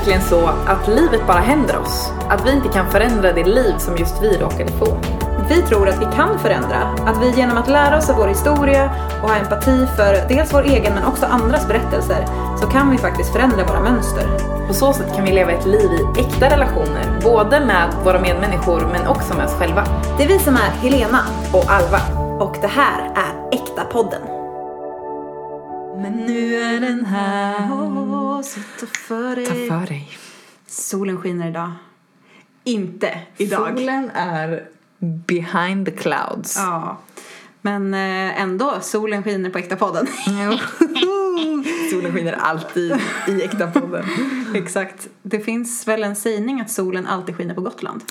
verkligen så att livet bara händer oss? Att vi inte kan förändra det liv som just vi råkade få? Vi tror att vi kan förändra, att vi genom att lära oss av vår historia och ha empati för dels vår egen men också andras berättelser så kan vi faktiskt förändra våra mönster. På så sätt kan vi leva ett liv i äkta relationer, både med våra medmänniskor men också med oss själva. Det är vi som är Helena Och Alva. och det här är Äkta podden. Men nu är den här och så ta för dig. Ta för dig. Solen skiner idag. Inte idag. Solen är behind the clouds. Ja. Men eh, ändå, solen skiner på Äkta podden. Solen skiner alltid i äkta podden. Exakt. Det finns väl en sägning att solen alltid skiner på Gotland.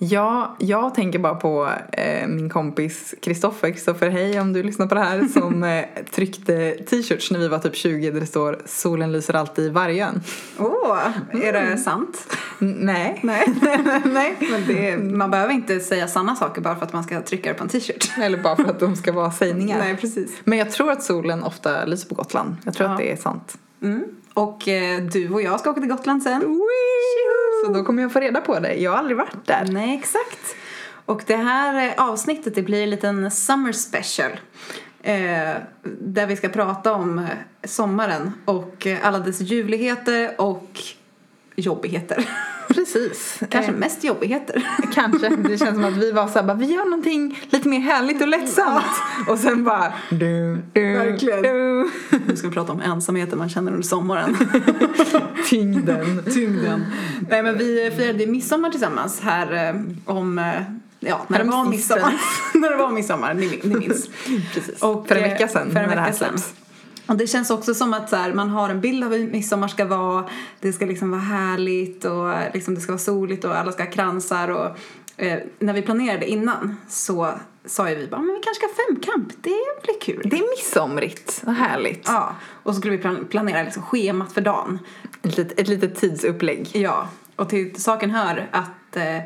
Ja, jag tänker bara på eh, min kompis Kristoffer, Kristoffer hej om du lyssnar på det här, som eh, tryckte t-shirts när vi var typ 20 där det står solen lyser alltid i Vargön. Åh, är det sant? N- nej. Nej. Nej. Men är, man behöver inte säga sanna saker bara för att man ska trycka det på en t-shirt. Eller bara för att de ska vara sägningar. Nej, precis. Men jag tror att solen ofta lyser på Gotland. Jag tror Ja. att det är sant. Mm. Och eh, du och jag ska åka till Gotland sen. Så då kommer jag få reda på det. Jag har aldrig varit där. Nej, exakt. Och det här eh, avsnittet det blir en liten summer special. Eh, där vi ska prata om sommaren och eh, alla dess ljuvligheter och jobbigheter. Precis. Kanske Eh, mest jobbigheter. Kanske. Det känns som att vi var såhär, bara, vi gör någonting lite mer härligt och lättsamt. Och sen bara... Du, du, Verkligen. Du. Nu ska vi prata om ensamheten man känner under sommaren. Tyngden. Tyngden. Nej men vi firade midsommar tillsammans här eh, om, eh, ja när det var midsommar. när det var midsommar, ni, ni minns. Precis. Och, för en eh, vecka sedan För en här vecka sedan. Och det känns också som att så här, man har en bild av hur midsommar ska vara. Det ska liksom vara härligt och liksom det ska vara soligt och alla ska ha kransar. Och, eh, när vi planerade innan så sa ju vi bara, men vi kanske ska ha femkamp, det blir kul. Det är midsomrigt. Vad härligt. Ja, och så skulle vi plan- planera liksom schemat för dagen. Ett, litet, ett litet tidsupplägg. Ja, och till saken hör att eh,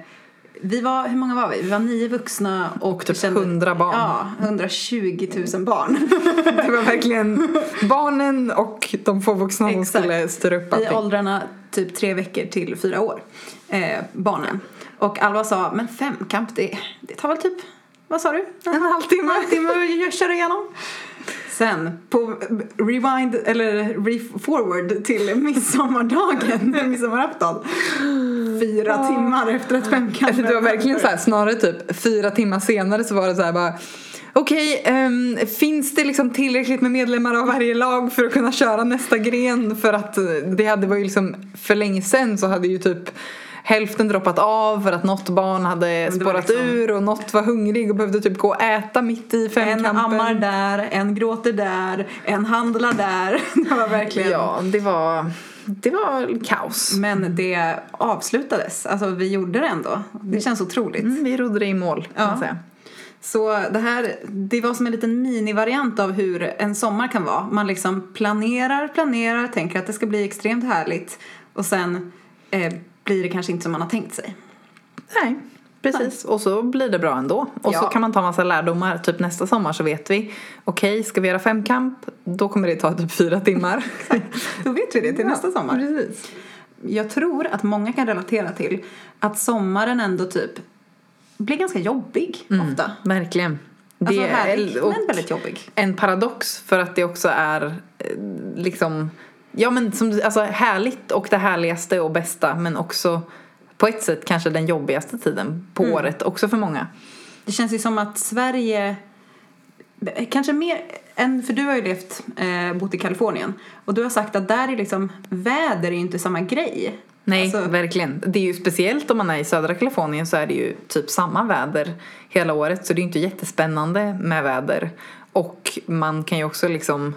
vi var, hur många var vi? Vi var nio vuxna och, typ kände- 100 barn. Ja, 120 000 barn. Det var verkligen barnen och de få vuxna som skulle styra upp I allting. åldrarna typ tre veckor till fyra år. Eh, barnen. Och Alva sa, men femkamp det, det tar väl typ, vad sa du? En halvtimme. En halvtimme köra igenom. Sen på rewind, eller re- forward till midsommardagen, midsommarafton. Fyra timmar efter att femkamp Alltså, det var verkligen så här, snarare typ fyra timmar senare så var det så här bara Okej, ehm, finns det liksom tillräckligt med medlemmar av varje lag för att kunna köra nästa gren? För att det hade var ju liksom för länge sedan så hade ju typ hälften droppat av för att något barn hade spårat liksom- ur och något var hungrig och behövde typ gå och äta mitt i En femkampen. ammar där, en gråter där, en handlar där. Det var verkligen... Ja, det var, det var kaos. Men det avslutades. Alltså vi gjorde det ändå. Det känns otroligt. Mm, vi rodde det i mål kan Ja. man säga. Så det här, det var som en liten minivariant av hur en sommar kan vara. Man liksom planerar, planerar, tänker att det ska bli extremt härligt och sen eh, blir det kanske inte som man har tänkt sig. Nej, precis. Och så blir det bra ändå. Och så Ja. kan man ta massa lärdomar. Typ nästa sommar så vet vi, okej, ska vi göra femkamp, då kommer det ta typ fyra timmar. Då vet vi det till nästa sommar. Precis. Jag tror att många kan relatera till att sommaren ändå typ blir ganska jobbig ofta. Verkligen. Alltså är- härlig, och men väldigt jobbig. En paradox för att det också är eh, liksom, ja men som, alltså härligt och det härligaste och bästa men också på ett sätt kanske den jobbigaste tiden på Mm. året också för många. Det känns ju som att Sverige, kanske mer än, för du har ju levt, eh, bott i Kalifornien och du har sagt att där är liksom, väder är ju inte samma grej. Nej, Alltså- verkligen. Det är ju speciellt om man är i södra Kalifornien så är det ju typ samma väder hela året så det är ju inte jättespännande med väder. Och man kan ju också liksom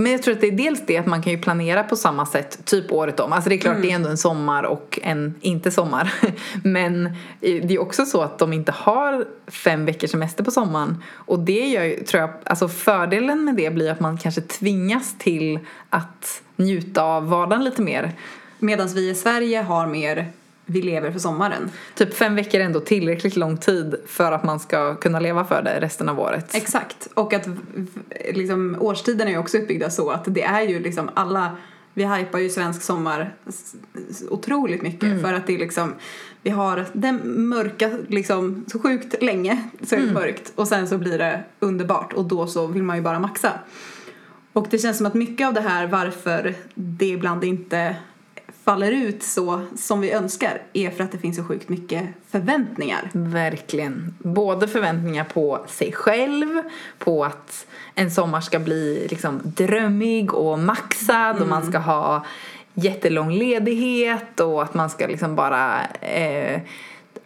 men jag tror att det är dels det att man kan ju planera på samma sätt typ året om. Alltså det är klart det är ändå en sommar och en inte sommar. Men det är också så att de inte har fem veckors semester på sommaren. Och det gör ju, tror jag, alltså fördelen med det blir att man kanske tvingas till att njuta av vardagen lite mer. Medan vi i Sverige har mer vi lever för sommaren. Typ fem veckor är ändå tillräckligt lång tid för att man ska kunna leva för det resten av året. Exakt. Och att liksom, årstiderna är ju också uppbyggda så att det är ju liksom alla vi hypar ju svensk sommar otroligt mycket för att det är liksom vi har den mörka liksom så sjukt länge så är det mörkt och sen så blir det underbart och då så vill man ju bara maxa. Och det känns som att mycket av det här varför det ibland inte faller ut så som vi önskar är för att det finns så sjukt mycket förväntningar. Verkligen. Både förväntningar på sig själv, på att en sommar ska bli liksom drömmig och maxad och man ska ha jättelång ledighet och att man ska liksom bara eh,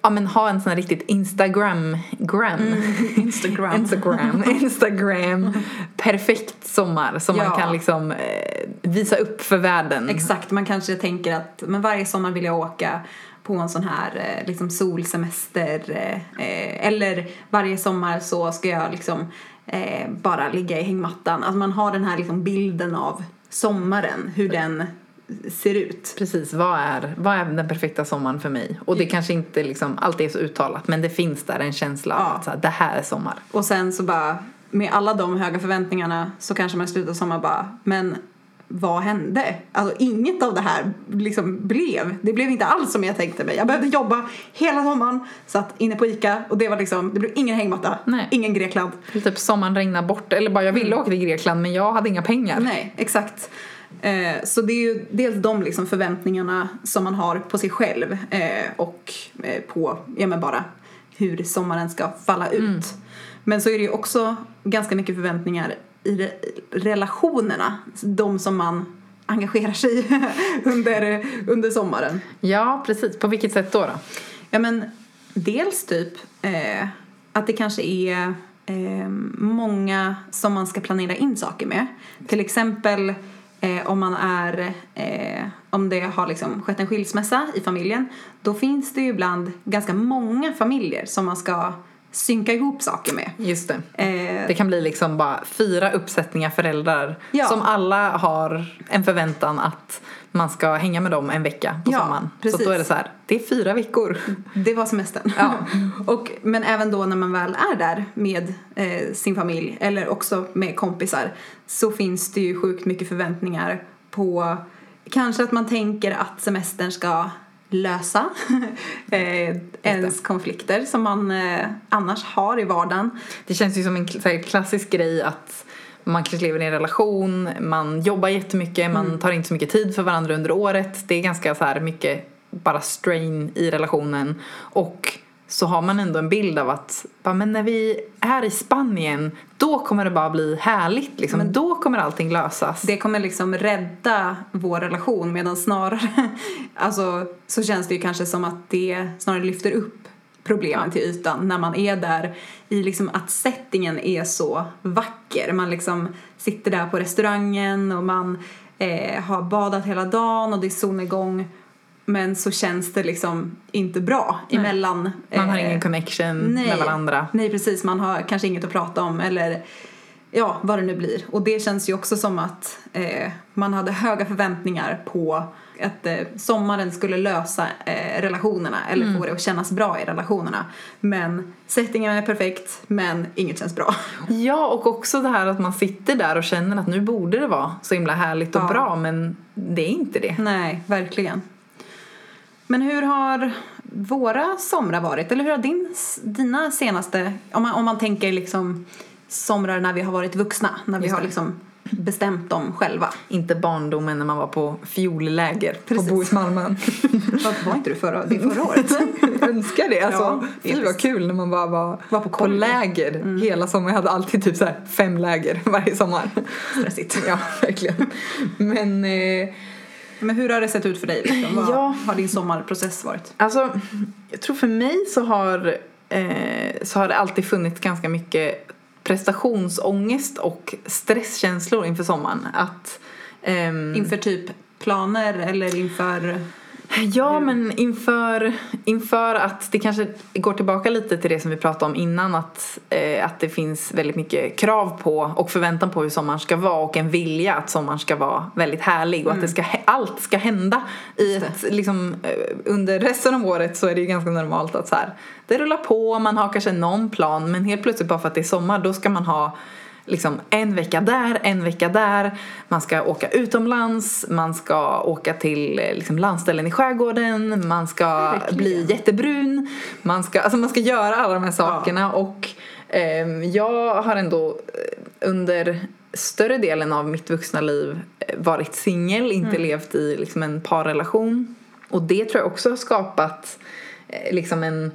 ja, men ha en sån här riktigt Instagram gram. Instagram. Instagram, Instagram perfekt sommar som Ja. man kan liksom eh, visa upp för världen. Exakt, man kanske tänker att men varje sommar vill jag åka på en sån här eh, liksom solsemester eh, eh, eller varje sommar så ska jag liksom eh, bara ligga i hängmattan. Att man har den här liksom bilden av sommaren, hur den ser ut. Precis, vad är, vad är den perfekta sommaren för mig? Och det kanske inte liksom alltid är så uttalat men det finns där en känsla av Ja. att så här, det här är sommar. Och sen så bara, med alla de höga förväntningarna så kanske man slutar sommar bara, men vad hände? Alltså inget av det här liksom blev. Det blev inte alls som jag tänkte mig. Jag behövde jobba hela sommaren, satt inne på ICA och det var liksom, det blev ingen hängmatta, Nej. ingen Grekland. Typ sommaren regnar bort eller bara jag ville åka till Grekland men jag hade inga pengar. Nej, exakt. Eh, så det är ju dels de liksom förväntningarna som man har på sig själv eh, och eh, på, ja men bara hur sommaren ska falla ut. Men så är det ju också ganska mycket förväntningar i re- relationerna, de som man engagerar sig i under, under sommaren. Ja, precis. På vilket sätt då? då? Ja men dels typ eh, att det kanske är eh, många som man ska planera in saker med. Till exempel eh, om man är, eh, om det har liksom skett en skilsmässa i familjen. Då finns det ju ibland ganska många familjer som man ska synka ihop saker med. Just det. Eh, Det kan bli liksom bara fyra uppsättningar föräldrar Ja. som alla har en förväntan att man ska hänga med dem en vecka på Ja, sommaren. precis. Så då är det så här, det är fyra veckor. Det var semestern. Ja. och, men även då när man väl är där med eh, sin familj eller också med kompisar så finns det ju sjukt mycket förväntningar på kanske att man tänker att semestern ska lösa eh, ens konflikter som man eh, annars har i vardagen. Det känns ju som en klassisk grej att man kanske lever i en relation, man jobbar jättemycket, man tar inte så mycket tid för varandra under året. Det är ganska så här mycket bara strain i relationen. Och så har man ändå en bild av att bara, men när vi är i Spanien då kommer det bara bli härligt liksom. då kommer allting lösas. Det kommer liksom rädda vår relation medan snarare alltså, så känns det ju kanske som att det snarare lyfter upp problemen till ytan när man är där i liksom att settingen är så vacker. Man liksom sitter där på restaurangen och man eh, har badat hela dagen och det är solnedgång men så känns det liksom inte bra Nej. emellan. man har eh, ingen connection nej. med varandra. Nej, precis. Man har kanske inget att prata om eller ja, vad det nu blir. Och det känns ju också som att eh, man hade höga förväntningar på att eh, sommaren skulle lösa eh, relationerna eller Mm. få det att kännas bra i relationerna. Men settingen är perfekt, men inget känns bra. Ja, och också det här att man sitter där och känner att nu borde det vara så himla härligt och Ja. bra men det är inte det. Nej, verkligen. Men hur har våra somrar varit? Eller hur har din, dina senaste, om man, om man tänker liksom somrar när vi har varit vuxna, när vi har liksom bestämt dem själva. Inte barndomen när man var på fiolläger Precis. på Bohusmalmen. Var, var inte du förra, det förra året? Jag önskar det. Alltså, Ja, vad episkt. kul när man bara var, Var på på, läger hela sommaren. Jag hade alltid typ så här fem läger varje sommar. Stressigt. Ja, verkligen. Men eh, Men hur har det sett ut för dig? Liksom? Vad Ja. har din sommarprocess varit? Alltså, jag tror för mig så har, eh, så har det alltid funnits ganska mycket prestationsångest och stresskänslor inför sommaren. Att, um, Inför typ planer eller inför... Ja, men inför, inför att det kanske går tillbaka lite till det som vi pratade om innan att, eh, att det finns väldigt mycket krav på och förväntan på hur sommaren ska vara och en vilja att sommaren ska vara väldigt härlig och att det ska, hä- allt ska hända. I ett, liksom, eh, under resten av året så är det ju ganska normalt att så här, det rullar på, man har kanske någon plan men helt plötsligt bara för att det är sommar då ska man ha liksom en vecka där, en vecka där. Man ska åka utomlands, man ska åka till eh, liksom, landställen i skärgården, man ska Verkligen. bli jättebrun. Man ska, alltså man ska göra alla de här sakerna och ehm, jag har ändå eh, under större delen av mitt vuxna liv eh, varit singel, inte levt i liksom, en parrelation. Och det tror jag också har skapat eh, liksom en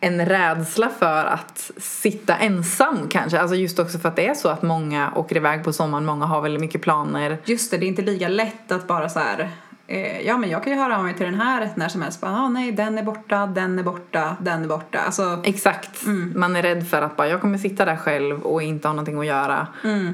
en rädsla för att sitta ensam kanske. Alltså just också för att det är så att många åker iväg på sommaren, många har väldigt mycket planer. Just det, det är inte lika lätt att bara så här. Eh, ja men jag kan ju höra av mig till den här när som helst. Bara, ah, nej den är borta, den är borta, den är borta. Alltså, Exakt. Man är rädd för att bara jag kommer sitta där själv och inte ha någonting att göra.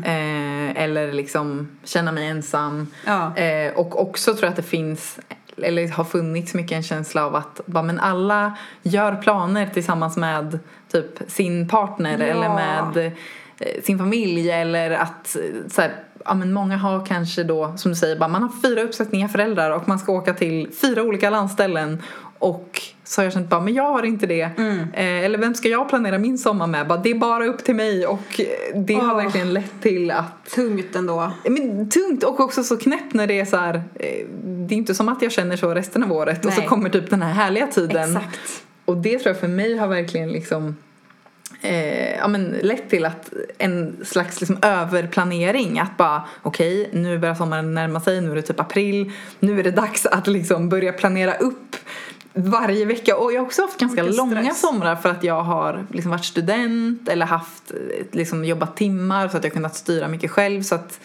Eh, eller liksom känna mig ensam. Ja. Eh, och också tror jag att det finns eller har funnits mycket en känsla av att bara, men alla gör planer tillsammans med typ sin partner Ja. eller med eh, sin familj eller att eh, så här, ja, men många har kanske då som du säger bara, man har fyra uppsättningar föräldrar och man ska åka till fyra olika landställen och så har jag känt bara, men jag har inte det. Eh, eller vem ska jag planera min sommar med? Bara, det är bara upp till mig och eh, det har Åh. verkligen lett till att tungt ändå. men, tungt och också så knäppt när det är så här, eh, det är inte som att jag känner så resten av året och så Nej. kommer typ den här härliga tiden. Exakt. Och det tror jag för mig har verkligen liksom eh, ja, men lett till att en slags liksom överplanering. Att bara okej, nu börjar sommaren närma sig, nu är det typ april. Nu är det dags att liksom börja planera upp varje vecka. Och jag har också haft ganska långa stress. somrar för att jag har liksom varit student eller haft liksom jobbat timmar så att jag har kunnat styra mycket själv. Så att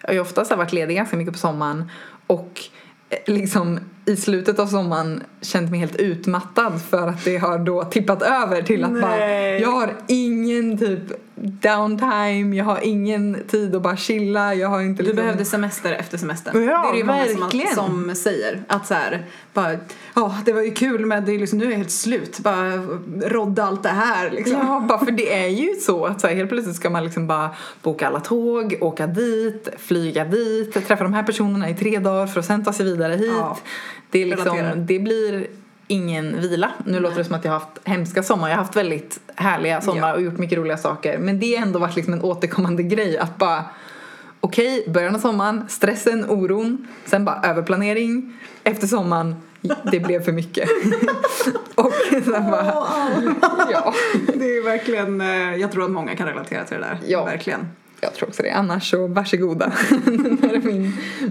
jag har oftast varit ledig ganska mycket på sommaren. Och eh, liksom i slutet av sommaren känt mig helt utmattad för att det har då tippat över till att bara Nej. jag har ingen typ downtime, jag har ingen tid att bara chilla, jag har inte Du liksom... behövde semester efter semestern. Ja, det är det ju många verkligen. som, som säger. Att så här, bara, ja det var ju kul men det är liksom, nu är jag helt slut. Bara rodda allt det här liksom. Ja, bara för det är ju så att så här, helt plötsligt ska man liksom bara boka alla tåg, åka dit, flyga dit, träffa de här personerna i tre dagar för att sen ta sig vidare hit. Ja, det, är liksom, relaterar. det blir ingen vila. Nu låter det som att jag har haft hemska sommar. Jag har haft väldigt härliga sommar Ja. och gjort mycket roliga saker. Men det har ändå varit liksom en återkommande grej att bara Okej, början av sommaren, stressen, oron, sen bara överplanering. Efter sommaren, det blev för mycket. och sen bara, ja. Det är verkligen, eh, jag tror att många kan relatera till det där. Ja. Verkligen. Jag tror också det. Annars så varsågoda.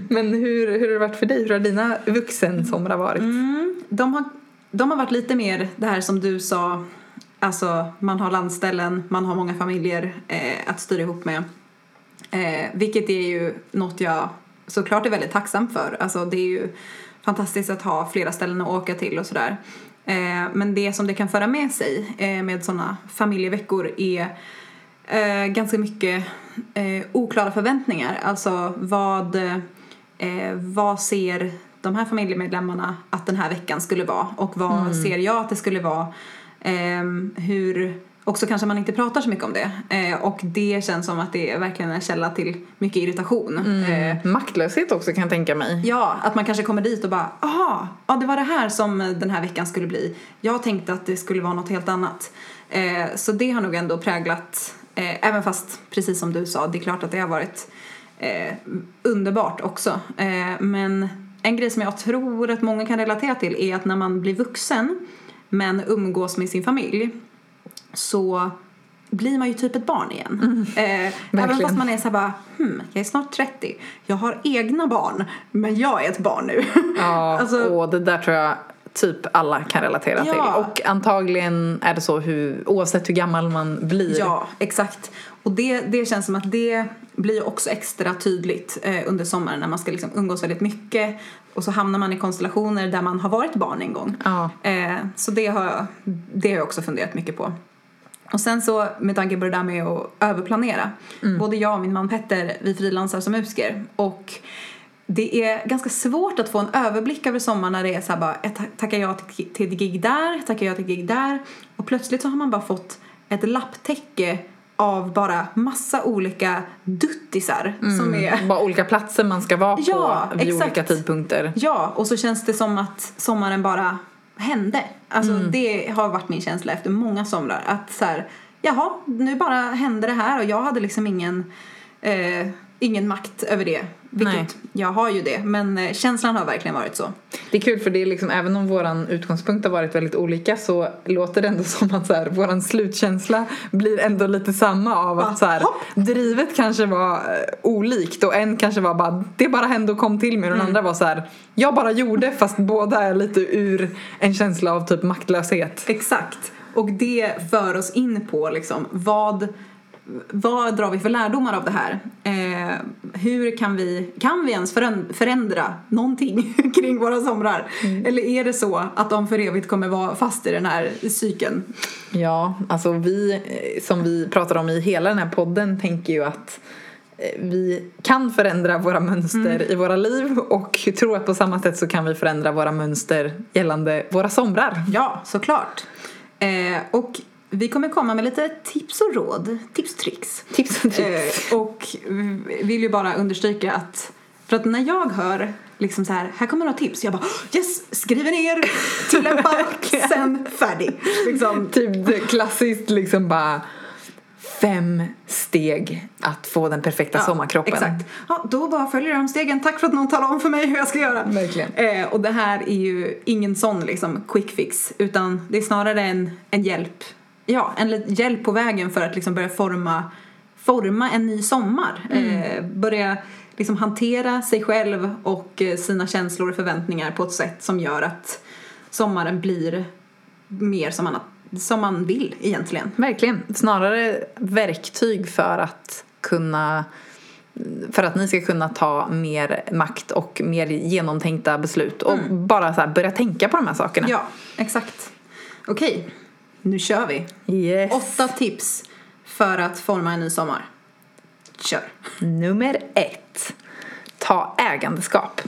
Men hur, hur har det varit för dig? Hur har dina vuxensomrar varit? Mm, de, har, de har varit lite mer det här som du sa, alltså man har landställen, man har många familjer eh, att styra ihop med. Eh, vilket är ju något jag såklart är väldigt tacksam för. Alltså det är ju fantastiskt att ha flera ställen att åka till och sådär. Eh, men det som det kan föra med sig eh, med sådana familjeveckor är eh, ganska mycket eh, oklara förväntningar. Alltså vad, eh, vad ser de här familjemedlemmarna att den här veckan skulle vara och vad ser jag att det skulle vara. Ehm, hur, också kanske man inte pratar så mycket om det eh, och det känns som att det är verkligen en källa till mycket irritation. Eh, Maktlöshet också kan jag tänka mig. Ja, att man kanske kommer dit och bara aha, ja det var det här som den här veckan skulle bli. Jag tänkte att det skulle vara något helt annat. Eh, så det har nog ändå präglat, eh, även fast precis som du sa, det är klart att det har varit eh, underbart också. Eh, men en grej som jag tror att många kan relatera till är att när man blir vuxen men umgås med sin familj så blir man ju typ ett barn igen. Eh, även fast man är så här bara, hmm, jag är snart 30, jag har egna barn, men jag är ett barn nu. Ja, Alltså- och det där tror jag typ alla kan relatera Ja. till. Och antagligen är det så hur, oavsett hur gammal man blir. Ja, exakt. Och det, det känns som att det blir också extra tydligt eh, under sommaren när man ska liksom umgås väldigt mycket och så hamnar man i konstellationer där man har varit barn en gång. Ja. Eh, så det har, jag, det har jag också funderat mycket på. Och sen så med tanke på det där med att överplanera. Både jag och min man Petter, vi frilansar som musiker. Och det är ganska svårt att få en överblick över sommaren när det är så här bara, ta- tackar jag till, till ett gig där, tackar jag till ett gig där. Och plötsligt så har man bara fått ett lapptäcke av bara massa olika duttisar som är Bara olika platser man ska vara på Ja, vid exakt. olika tidpunkter. Ja, och så känns det som att sommaren bara hände. Alltså det har varit min känsla efter många somrar. Att så här, jaha, nu bara hände det här och jag hade liksom ingen, eh, ingen makt över det. Vilket Nej. jag har ju det, men eh, känslan har verkligen varit så. Det är kul för det är liksom, även om våran utgångspunkt har varit väldigt olika så låter det ändå som att så här, våran slutkänsla blir ändå lite samma av att så här, drivet kanske var eh, olikt och en kanske var bara det bara hände och kom till mig och den andra var så här jag bara gjorde fast båda är lite ur en känsla av typ maktlöshet. Exakt. Och det för oss in på liksom vad, vad drar vi för lärdomar av det här? Eh, hur kan vi, kan vi ens föränd- förändra någonting kring våra somrar? Eller är det så att de för evigt kommer vara fast i den här cykeln? Ja, alltså vi eh, som vi pratar om i hela den här podden tänker ju att eh, vi kan förändra våra mönster i våra liv och tror att på samma sätt så kan vi förändra våra mönster gällande våra somrar. Ja, såklart. Eh, och vi kommer komma med lite tips och råd, tips och tricks. Tips och tricks. Eh, och vill ju bara understryka att för att när jag hör liksom så här, här kommer några tips, jag bara yes, skriver ner, tillämpar, sen färdig. Liksom. Typ klassiskt liksom bara fem steg att få den perfekta sommarkroppen. Exakt. Ja, då bara följer jag de stegen. Tack för att någon talar om för mig hur jag ska göra. Verkligen. Eh, och det här är ju ingen sån liksom quick fix utan det är snarare en, en hjälp. Ja, en hjälp på vägen för att liksom börja forma, forma en ny sommar. Eh, börja liksom hantera sig själv och eh, sina känslor och förväntningar på ett sätt som gör att sommaren blir mer som man, som man vill egentligen. Verkligen. Snarare verktyg för att kunna för att ni ska kunna ta mer makt och mer genomtänkta beslut och bara så börja tänka på de här sakerna. Ja, exakt. Okej, nu kör vi. Yes. Åtta tips för att forma en ny sommar. Kör. Nummer ett. Ta ägandeskap.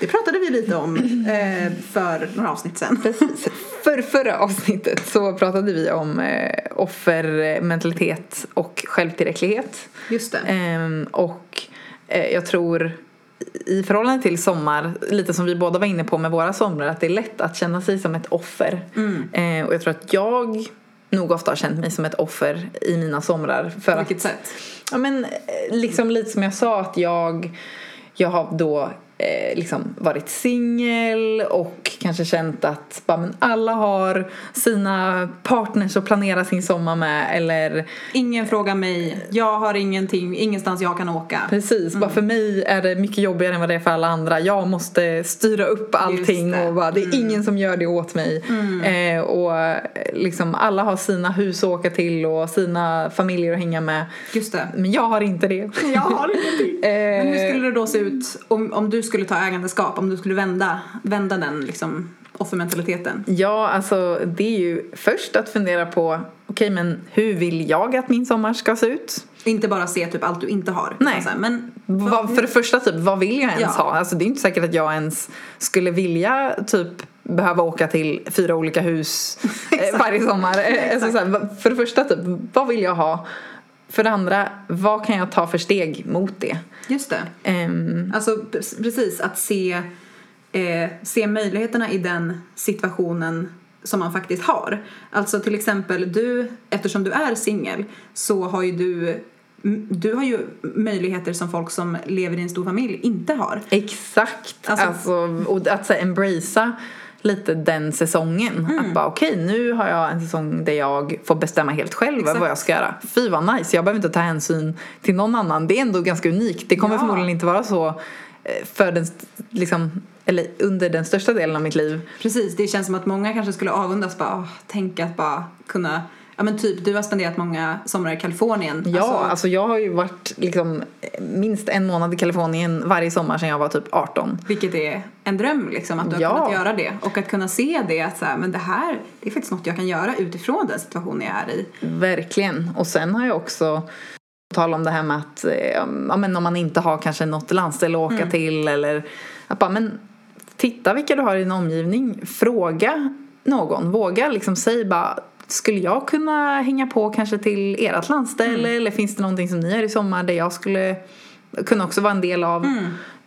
Det pratade vi lite om eh, för några avsnitt sen. Precis. För förra avsnittet så pratade vi om eh, offermentalitet och självtillräcklighet. Just det. Ehm, och eh, jag tror i förhållande till sommar, lite som vi båda var inne på med våra somrar, att det är lätt att känna sig som ett offer. Eh, och jag tror att jag nog ofta har känt mig som ett offer i mina somrar. För På att, vilket sätt? ja, men, eh, liksom lite som jag sa att jag, jag har då eh, liksom varit singel och kanske känt att bara, men alla har sina partners att planera sin sommar med eller Ingen frågar mig. Jag har ingenting, ingenstans jag kan åka. Precis, bara för mig är det mycket jobbigare än vad det är för alla andra. Jag måste styra upp allting och bara, det är ingen som gör det åt mig. Eh, och eh, liksom alla har sina hus att åka till och sina familjer att hänga med. Just det. Men jag har inte det. Jag har ingenting. Eh, Men hur skulle det då se ut om, om du skulle ta ägandeskap? Om du skulle vända, vända den liksom offermentaliteten? Ja, alltså det är ju först att fundera på okej men hur vill jag att min sommar ska se ut? Inte bara se typ allt du inte har. Nej. utan så här, Men Vad, för det första, typ, vad vill jag ens Ja. ha? Alltså, det är inte säkert att jag ens skulle vilja typ behöva åka till fyra olika hus eh, varje sommar. Eh, alltså, så här, för det första, typ, vad vill jag ha? För det andra, vad kan jag ta för steg mot det? Just det. Ehm, Alltså precis, att se, eh, se möjligheterna i den situationen som man faktiskt har. Alltså till exempel du, eftersom du är singel så har ju du du har ju möjligheter som folk som lever i en stor familj inte har. exakt. Alltså- Alltså, och att så här, embracea lite den säsongen. Mm. Att bara okej, nu har jag en säsong där jag får bestämma helt själv Exakt. vad jag ska göra. Fy vad nice, jag behöver inte ta hänsyn till någon annan. Det är ändå ganska unikt. Det kommer Ja. förmodligen inte vara så eh, för den, liksom, eller under den största delen av mitt liv. Precis, det känns som att många kanske skulle avundas bara, åh, tänk att bara kunna, ja men typ du har spenderat många somrar i Kalifornien. Ja, Alltså, alltså, jag har ju varit liksom, minst en månad i Kalifornien varje sommar sedan jag var typ 18. Vilket är en dröm liksom, att du har Ja. kunnat göra det. Och att kunna se det att så här, men det här, det är faktiskt något jag kan göra utifrån den situationen jag är i. Verkligen. Och sen har jag också tal om det här med att eh, ja, men om man inte har kanske något landställe att åka Mm. till eller att bara, men titta vilka du har i din omgivning. Fråga någon. Våga liksom säg bara skulle jag kunna hänga på kanske till ert landställe Mm. eller finns det någonting som ni gör i sommar där jag skulle kunna också vara en del av.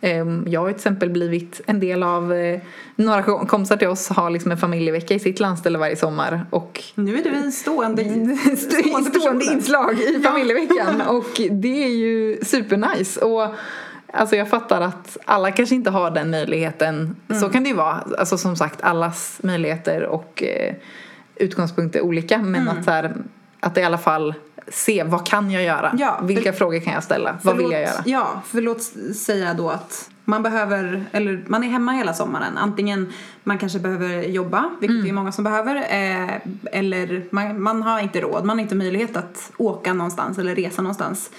Eh, Jag har till exempel blivit en del av, eh, några kom- kompisar till oss har liksom en familjevecka i sitt landställe varje sommar och Nu är du en stående, stående, stående inslag i familjeveckan och det är ju supernice. Och alltså jag fattar att alla kanske inte har den möjligheten. Så kan det ju vara. Alltså som sagt, allas möjligheter och eh, utgångspunkter är olika. Men att, så här, att i alla fall se vad kan jag göra? Ja, för- Vilka frågor kan jag ställa? Vad vill jag Förlåt- göra? Ja, för låt säga då att man behöver, eller man är hemma hela sommaren. Antingen man kanske behöver jobba, vilket Mm. det är många som behöver, eh, eller man, man har inte råd, man har inte möjlighet att åka någonstans eller resa någonstans.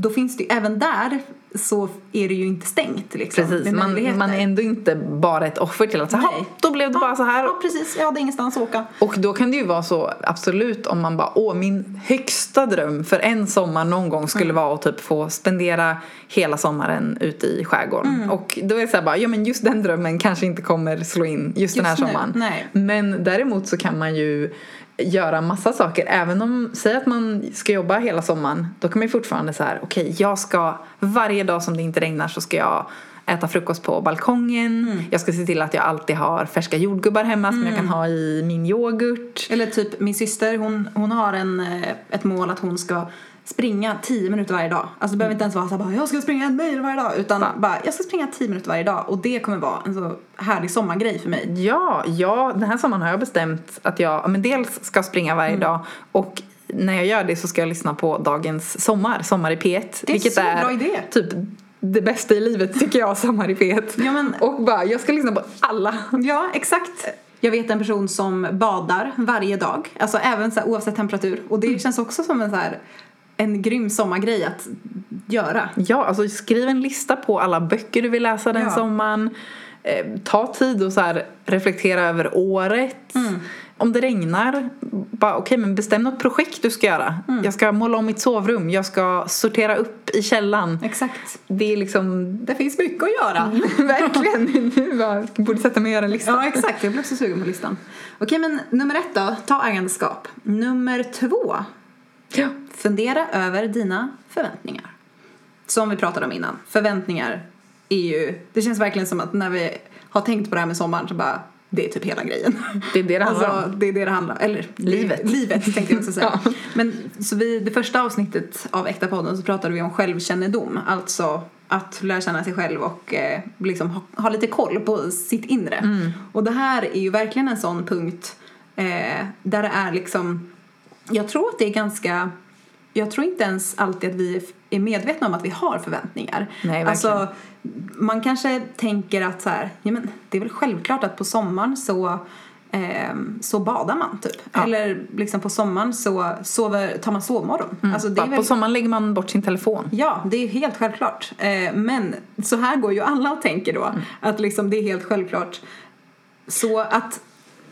Då finns det ju, även där så är det ju inte stängt liksom. Precis, man, man är ändå inte bara ett offer till att säga då blev det bara så här. Ja, precis. Jag hade ingenstans att åka. Och då kan det ju vara så, absolut, om man bara åh, min högsta dröm för en sommar någon gång skulle vara att typ få spendera hela sommaren ute i skärgården. Och då är det så här bara, ja men just den drömmen kanske inte kommer slå in just, den här Just nu, sommaren. nej. Men däremot så kan man ju göra massa saker. Även om, säg att man ska jobba hela sommaren, då kan man ju fortfarande så här, okej, jag ska varje dag som det inte regnar så ska jag äta frukost på balkongen. Jag ska se till att jag alltid har färska jordgubbar hemma som jag kan ha i min yoghurt. Eller typ min syster, hon, hon har en, eh, ett mål att hon ska springa 10 minuter varje dag. Alltså det behöver inte ens vara så här, bara, jag ska springa en mil varje dag. Utan Va? bara, jag ska springa 10 minuter varje dag. Och det kommer vara en så härlig sommargrej för mig. Ja, ja, den här sommaren har jag bestämt att jag ja, men dels ska springa varje Mm. dag och när jag gör det så ska jag lyssna på dagens Sommar, Sommar i P1. Det är vilket så är bra idé. typ det bästa i livet tycker jag, Sommar i P1. Ja, men- Och bara, jag ska lyssna på alla. Ja, exakt. Jag vet en person som badar varje dag. Alltså även så här, oavsett temperatur. Och det känns också som en så här en grym sommargrej att göra. Ja, alltså skriv en lista på alla böcker du vill läsa den Ja. sommaren. Eh, ta tid och så här reflektera över året. Mm. Om det regnar, bara okej men bestäm något projekt du ska göra. Mm. Jag ska måla om mitt sovrum, jag ska sortera upp i källan. Exakt. Det är liksom Det finns mycket att göra. verkligen, nu bara, jag borde sätta mig och göra en lista. Ja, exakt. Jag blev så sugen på listan. Okej, men nummer ett då. Ta ägandeskap. Nummer två. Ja. Fundera över dina förväntningar. Som vi pratade om innan. Förväntningar är ju... Det känns verkligen som att när vi har tänkt på det här med sommaren så bara... Det är typ hela grejen. Det är det det handlar alltså, om. Det är det det handlar om. Eller Livet. Livet tänkte jag också säga. Ja. Men så vi, det första avsnittet av Äkta podden så pratade vi om självkännedom. Alltså att lära känna sig själv och eh, liksom ha, ha lite koll på sitt inre. Mm. Och det här är ju verkligen en sån punkt eh, där det är liksom... Jag tror att det är ganska... Jag tror inte ens alltid att vi är medvetna om att vi har förväntningar. Nej, alltså, man kanske tänker att så här, ja, men det är väl självklart att på sommaren så, ehm, så badar man typ. Ja. Eller liksom på sommaren så sover, tar man sovmorgon. Alltså, är Bara, väl, På sommaren lägger man bort sin telefon. Ja, det är helt självklart. Eh, men så här går ju alla och tänker då. Mm. Att liksom det är helt självklart. Så att,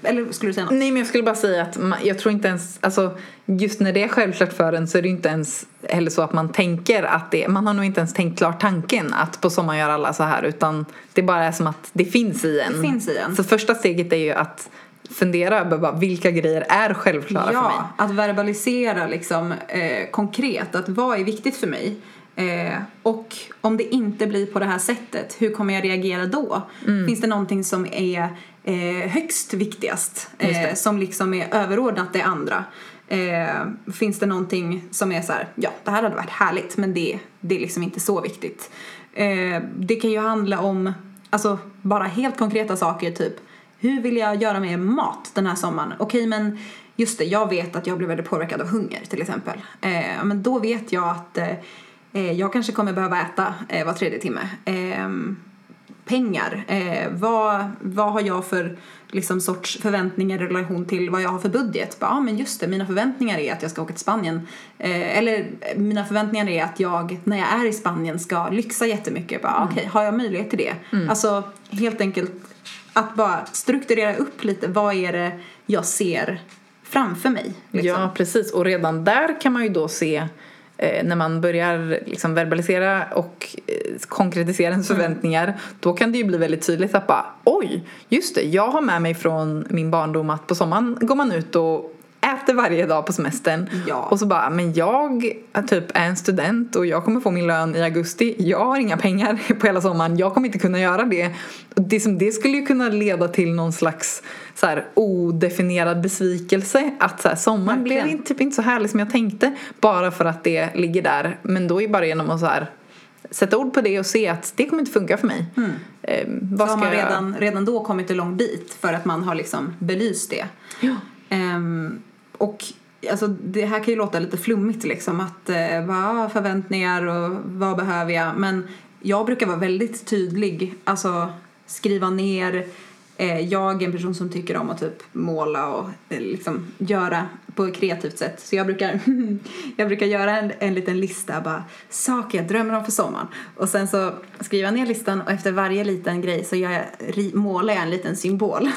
eller skulle du säga något? Nej men jag skulle bara säga att man, jag tror inte ens, alltså just när det är självklart för en så är det inte ens heller så att man tänker att det, man har nog inte ens tänkt klart tanken att på sommaren gör alla så här utan det bara är som att det finns i en. Det finns i en. Så första steget är ju att fundera över bara, vilka grejer är självklara för mig. Ja, att verbalisera liksom eh, konkret att vad är viktigt för mig. Eh, och om det inte blir på det här sättet, hur kommer jag reagera då? Mm. Finns det någonting som är eh, högst viktigast? Eh, som liksom är överordnat det andra? Eh, finns det någonting som är så här, ja det här hade varit härligt men det, det är liksom inte så viktigt. Eh, det kan ju handla om, alltså bara helt konkreta saker typ hur vill jag göra med mat den här sommaren? Okej men just det, jag vet att jag blir väldigt påverkad av hunger till exempel. Eh, men då vet jag att eh, jag kanske kommer behöva äta eh, var tredje timme. Pengar. Eh, vad, vad har jag för liksom, sorts förväntningar i relation till vad jag har för budget? Ja, ah, men just det, mina förväntningar är att jag ska åka till Spanien. Eh, eller mina förväntningar är att jag, när jag är i Spanien, ska lyxa jättemycket. Bara, Mm. Okej, har jag möjlighet till det? Alltså, helt enkelt att bara strukturera upp lite. Vad är det jag ser framför mig? Liksom. Ja, precis. Och redan där kan man ju då se när man börjar liksom verbalisera och eh, konkretisera ens Mm. förväntningar då kan det ju bli väldigt tydligt att bara oj, just det, jag har med mig från min barndom att på sommaren går man ut och äter varje dag på semestern. Ja. Och så bara, men jag typ är en student och jag kommer få min lön i augusti. Jag har inga pengar på hela sommaren. Jag kommer inte kunna göra det. Det, som, det skulle ju kunna leda till någon slags så här, odefinierad besvikelse. Att så här, sommaren blev Verkligen. typ inte så härlig som jag tänkte. Bara för att det ligger där. Men då är det bara genom att så här, sätta ord på det och se att det kommer inte funka för mig. Eh, vad Så har man jag- redan, redan då kommit en lång bit för att man har liksom belyst det. Ja. Ehm, och alltså, det här kan ju låta lite flummigt liksom att eh, vad förväntningar och vad behöver jag? Men jag brukar vara väldigt tydlig, alltså skriva ner. Eh, jag är en person som tycker om att typ måla och eh, liksom göra på ett kreativt sätt. Så jag brukar, jag brukar göra en, en liten lista bara saker jag drömmer om för sommaren. Och sen så skriver jag ner listan och efter varje liten grej så jag, målar jag en liten symbol.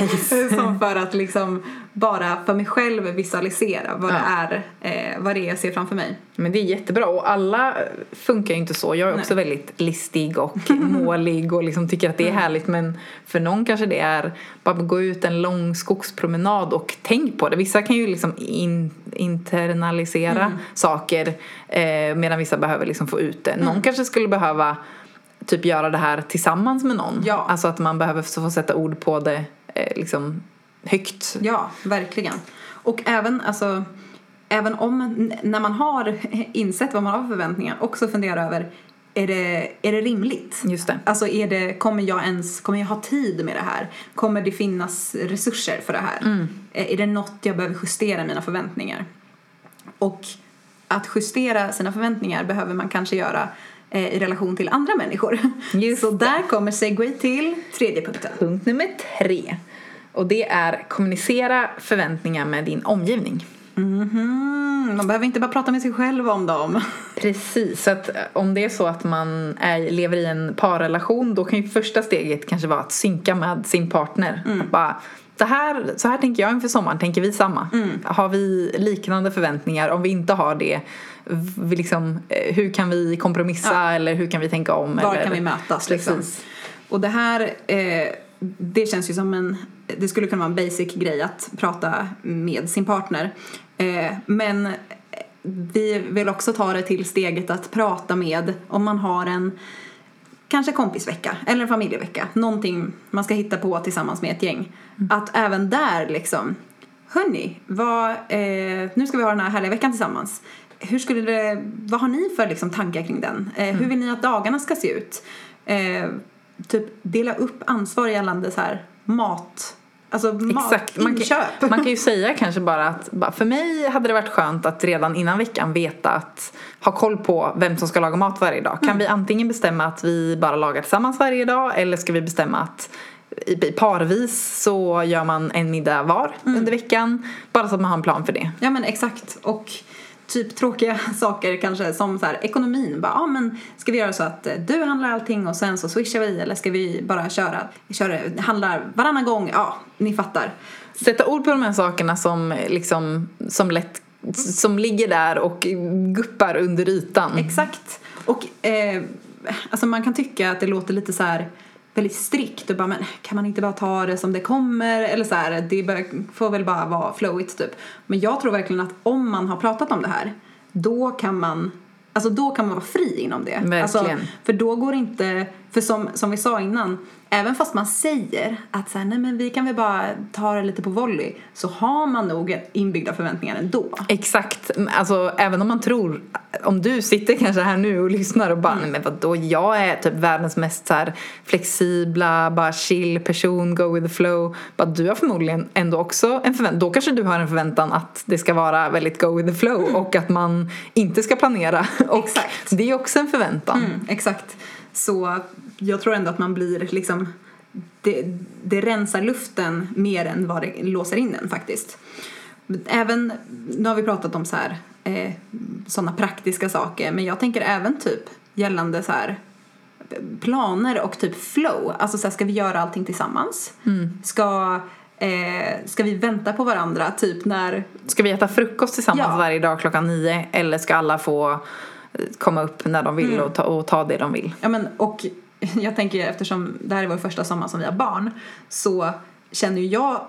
Nice. som för att liksom bara för mig själv visualisera vad, Ja. det är, eh, vad det är jag ser framför mig. Men det är jättebra och alla funkar ju inte så. Jag är också väldigt listig och målig och liksom tycker att det är härligt men för någon kanske det är bara gå ut en lång skogspromenad och tänk på det. Vissa kan ju liksom in, internalisera saker eh, medan vissa behöver liksom få ut det. Någon kanske skulle behöva typ göra det här tillsammans med någon. Ja. Alltså att man behöver få sätta ord på det eh, liksom högt. Ja, verkligen. Och även, alltså, även om när man har insett vad man har för förväntningar också fundera över är det, är det rimligt? Just det. Alltså är det, kommer jag ens, kommer jag ha tid med det här? Kommer det finnas resurser för det här? Eh, Är det något jag behöver justera mina förväntningar? Och att justera sina förväntningar behöver man kanske göra eh, i relation till andra människor. Just Så där kommer Segway till tredje punkten. Punkt nummer tre. Och det är kommunicera förväntningar med din omgivning. Mhm, man behöver inte bara prata med sig själv om dem. Precis, så att eh, om det är så att man är, lever i en parrelation då kan ju första steget kanske vara att synka med sin partner. Att bara, det här, så här tänker jag inför sommaren, tänker vi samma? Har vi liknande förväntningar? Om vi inte har det, v- liksom, eh, hur kan vi kompromissa eller hur kan vi tänka om? Var eller? kan vi mötas liksom? Precis. Och det här, eh, det känns ju som en, det skulle kunna vara en basic grej att prata med sin partner. Eh, men vi vill också ta det till steget att prata med om man har en kanske kompisvecka eller en familjevecka. Någonting man ska hitta på tillsammans med ett gäng. Att även där liksom, hörni, vad, eh, nu ska vi ha den här härliga veckan tillsammans. Hur skulle det, vad har ni för liksom, tankar kring den? Eh, Hur vill ni att dagarna ska se ut? Eh, typ dela upp ansvar gällande så här mat, alltså Exakt. Man kan, man kan ju säga kanske bara att bara, för mig hade det varit skönt att redan innan veckan veta att ha koll på vem som ska laga mat varje dag. Kan vi antingen bestämma att vi bara lagar tillsammans varje dag eller ska vi bestämma att i parvis så gör man en middag var under veckan. Bara så att man har en plan för det. Ja men exakt och typ tråkiga saker kanske som så här ekonomin. Bara, ah, men ska vi göra så att eh, du handlar allting och sen så swishar vi eller ska vi bara köra, köra handlar varannan gång? Ja, ni fattar. Sätta ord på de här sakerna som liksom som lätt som ligger där och guppar under ytan. Exakt. Och eh, alltså man kan tycka att det låter lite så här väldigt strikt och bara men kan man inte bara ta det som det kommer eller så här det bör- får väl bara vara flowigt typ. Men jag tror verkligen att om man har pratat om det här då kan man Alltså då kan man vara fri inom det. Verkligen. Alltså, för då går inte, för som, som vi sa innan, även fast man säger att så här, nej men vi kan väl bara ta det lite på volley så har man nog inbyggda förväntningar ändå. Exakt, alltså även om man tror, om du sitter kanske här nu och lyssnar och bara Mm. nej men vadå jag är typ världens mest så här flexibla, bara chill person, go with the flow. Bara du har förmodligen ändå också en förväntan, då kanske du har en förväntan att det ska vara väldigt go with the flow och att man inte ska planera. Och Mm. Exakt. det är också en förväntan. Mm, exakt. Så jag tror ändå att man blir liksom det, det rensar luften mer än vad det låser in den faktiskt. Även, nu har vi pratat om så här eh, sådana praktiska saker men jag tänker även typ gällande så här planer och typ flow. Alltså så här, ska vi göra allting tillsammans? Ska, eh, ska vi vänta på varandra typ när Ska vi äta frukost tillsammans Ja. varje dag klockan nio eller ska alla få komma upp när de vill Mm. och, ta, och ta det de vill? Ja men och jag tänker eftersom det här är vår första sommar som vi har barn så känner ju jag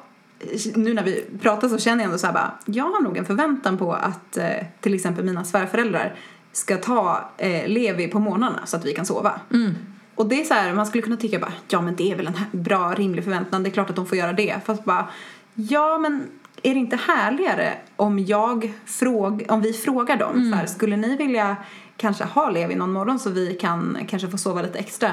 nu när vi pratar så känner jag ändå så här bara, jag har nog en förväntan på att eh, till exempel mina svärföräldrar ska ta eh, Levi på morgnarna så att vi kan sova. Och det är så här, man skulle kunna tycka bara, ja men det är väl en bra rimlig förväntan, det är klart att de får göra det. Fast bara, ja men är det inte härligare om jag fråg, om vi frågar dem, så här, skulle ni vilja kanske ha Levi någon morgon så vi kan kanske få sova lite extra?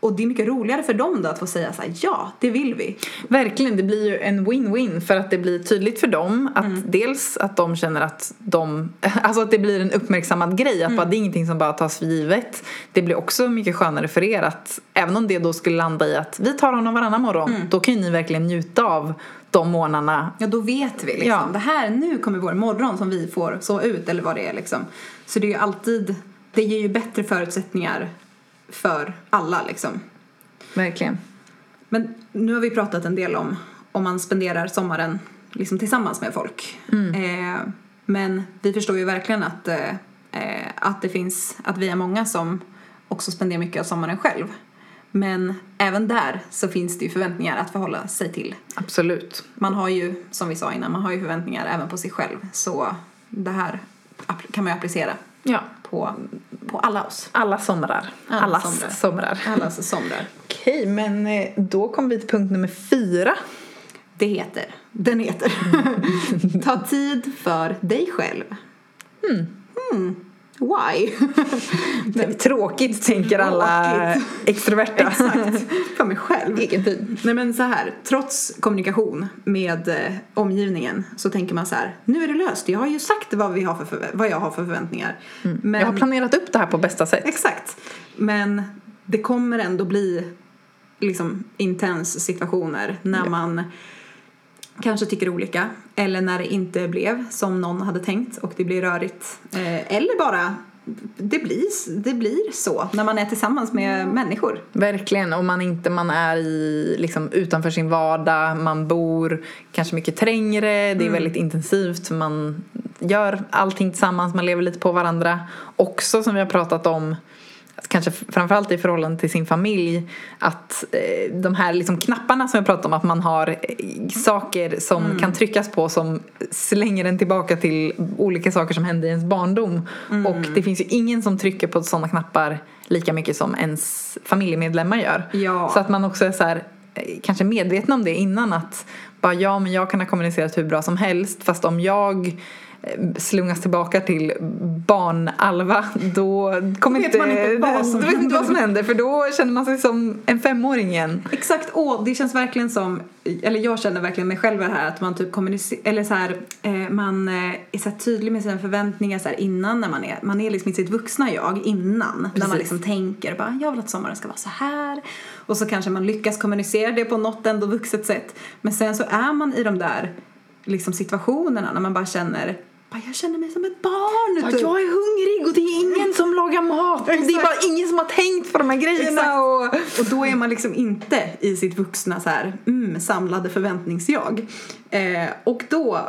Och det är mycket roligare för dem då att få säga så här, ja det vill vi. Verkligen, det blir ju en win-win för att det blir tydligt för dem att Mm. dels att de känner att de, alltså att det blir en uppmärksammad grej, Mm. att bara, det är ingenting som bara tas för givet. Det blir också mycket skönare för er att även om det då skulle landa i att vi tar honom varannan morgon, Mm. då kan ju ni verkligen njuta av de morgnarna. Ja, då vet vi liksom. Ja. Det här, nu kommer vår morgon som vi får så ut eller vad det är liksom. Så det är ju alltid, det ger ju bättre förutsättningar för alla liksom. Verkligen. Men nu har vi pratat en del om om man spenderar sommaren liksom tillsammans med folk. Eh, men vi förstår ju verkligen att, eh, att det finns, att vi är många som också spenderar mycket av sommaren själv. Men även där så finns det ju förväntningar att förhålla sig till. Absolut. Man har ju, som vi sa innan, man har ju förväntningar även på sig själv. Så det här kan man ju applicera Ja. på, på alla oss. Alla somrar. Alla Allas somrar. somrar. Allas somrar. Okej, men eh, då kommer vi till punkt nummer fyra. Det heter, den heter Ta tid för dig själv. Hmm. Why? Det är tråkigt, tänker alla Tråkigt. extroverta. Exakt, för mig själv. Egen tid. Nej men så här, trots kommunikation med eh, omgivningen så tänker man så här, nu är det löst, jag har ju sagt vad, vi har för förvä- vad jag har för förväntningar. Men, Jag har planerat upp det här på bästa sätt. Exakt. Men det kommer ändå bli liksom intens situationer när Ja. man kanske tycker olika eller när det inte blev som någon hade tänkt och det blir rörigt. Eh, eller bara det blir, det blir så när man är tillsammans med människor. Verkligen, om man inte man är i, liksom, utanför sin vardag, man bor kanske mycket trängre, det är väldigt intensivt, man gör allting tillsammans, man lever lite på varandra. Också som vi har pratat om, kanske framförallt i förhållande till sin familj, att eh, de här liksom knapparna som jag pratade om, att man har eh, saker som kan tryckas på som slänger en tillbaka till olika saker som hände i ens barndom. Och det finns ju ingen som trycker på sådana knappar lika mycket som ens familjemedlemmar gör. Ja. Så att man också är så här, eh, kanske medveten om det innan att bara ja men jag kan ha kommunicerat hur bra som helst fast om jag slungas tillbaka till barn-Alva då kommer vet inte, man inte vad som vet inte vad som händer för då känner man sig som en femåring igen. Exakt, åh, det känns verkligen som, eller jag känner verkligen mig själv i här att man typ kommunicerar, eller så här, eh, man eh, är så tydlig med sina förväntningar så innan när man är, man är liksom inte sitt vuxna jag innan. När Precis. man liksom tänker bara, jag vill att sommaren ska vara så här. Och så kanske man lyckas kommunicera det på något ändå vuxet sätt. Men sen så är man i de där liksom situationerna när man bara känner, bara, jag känner mig som ett barn. Ja, jag är hungrig och det är ingen som lagar mat. Det är bara ingen som har tänkt på de här grejerna. Och... Och då är man liksom inte i sitt vuxna så här, mm, samlade förväntningsjag. Eh, och då,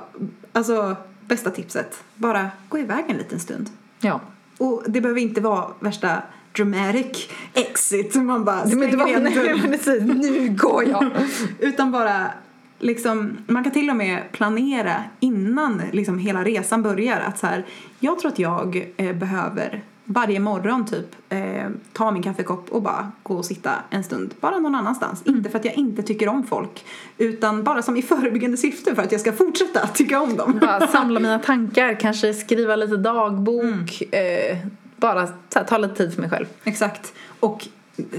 alltså bästa tipset, bara gå iväg en liten stund. Ja. Och det behöver inte vara värsta dramatic exit, man bara Det men det stänger var, igen nej, dörren. precis, nu går jag. Utan bara liksom, man kan till och med planera innan liksom hela resan börjar att så här, jag tror att jag eh, behöver varje morgon typ eh, ta min kaffekopp och bara gå och sitta en stund, bara någon annanstans. Inte för att jag inte tycker om folk, utan bara som i förebyggande syfte för att jag ska fortsätta att tycka om dem. Bara samla mina tankar, kanske skriva lite dagbok. Eh, bara här, ta lite tid för mig själv. Exakt. Och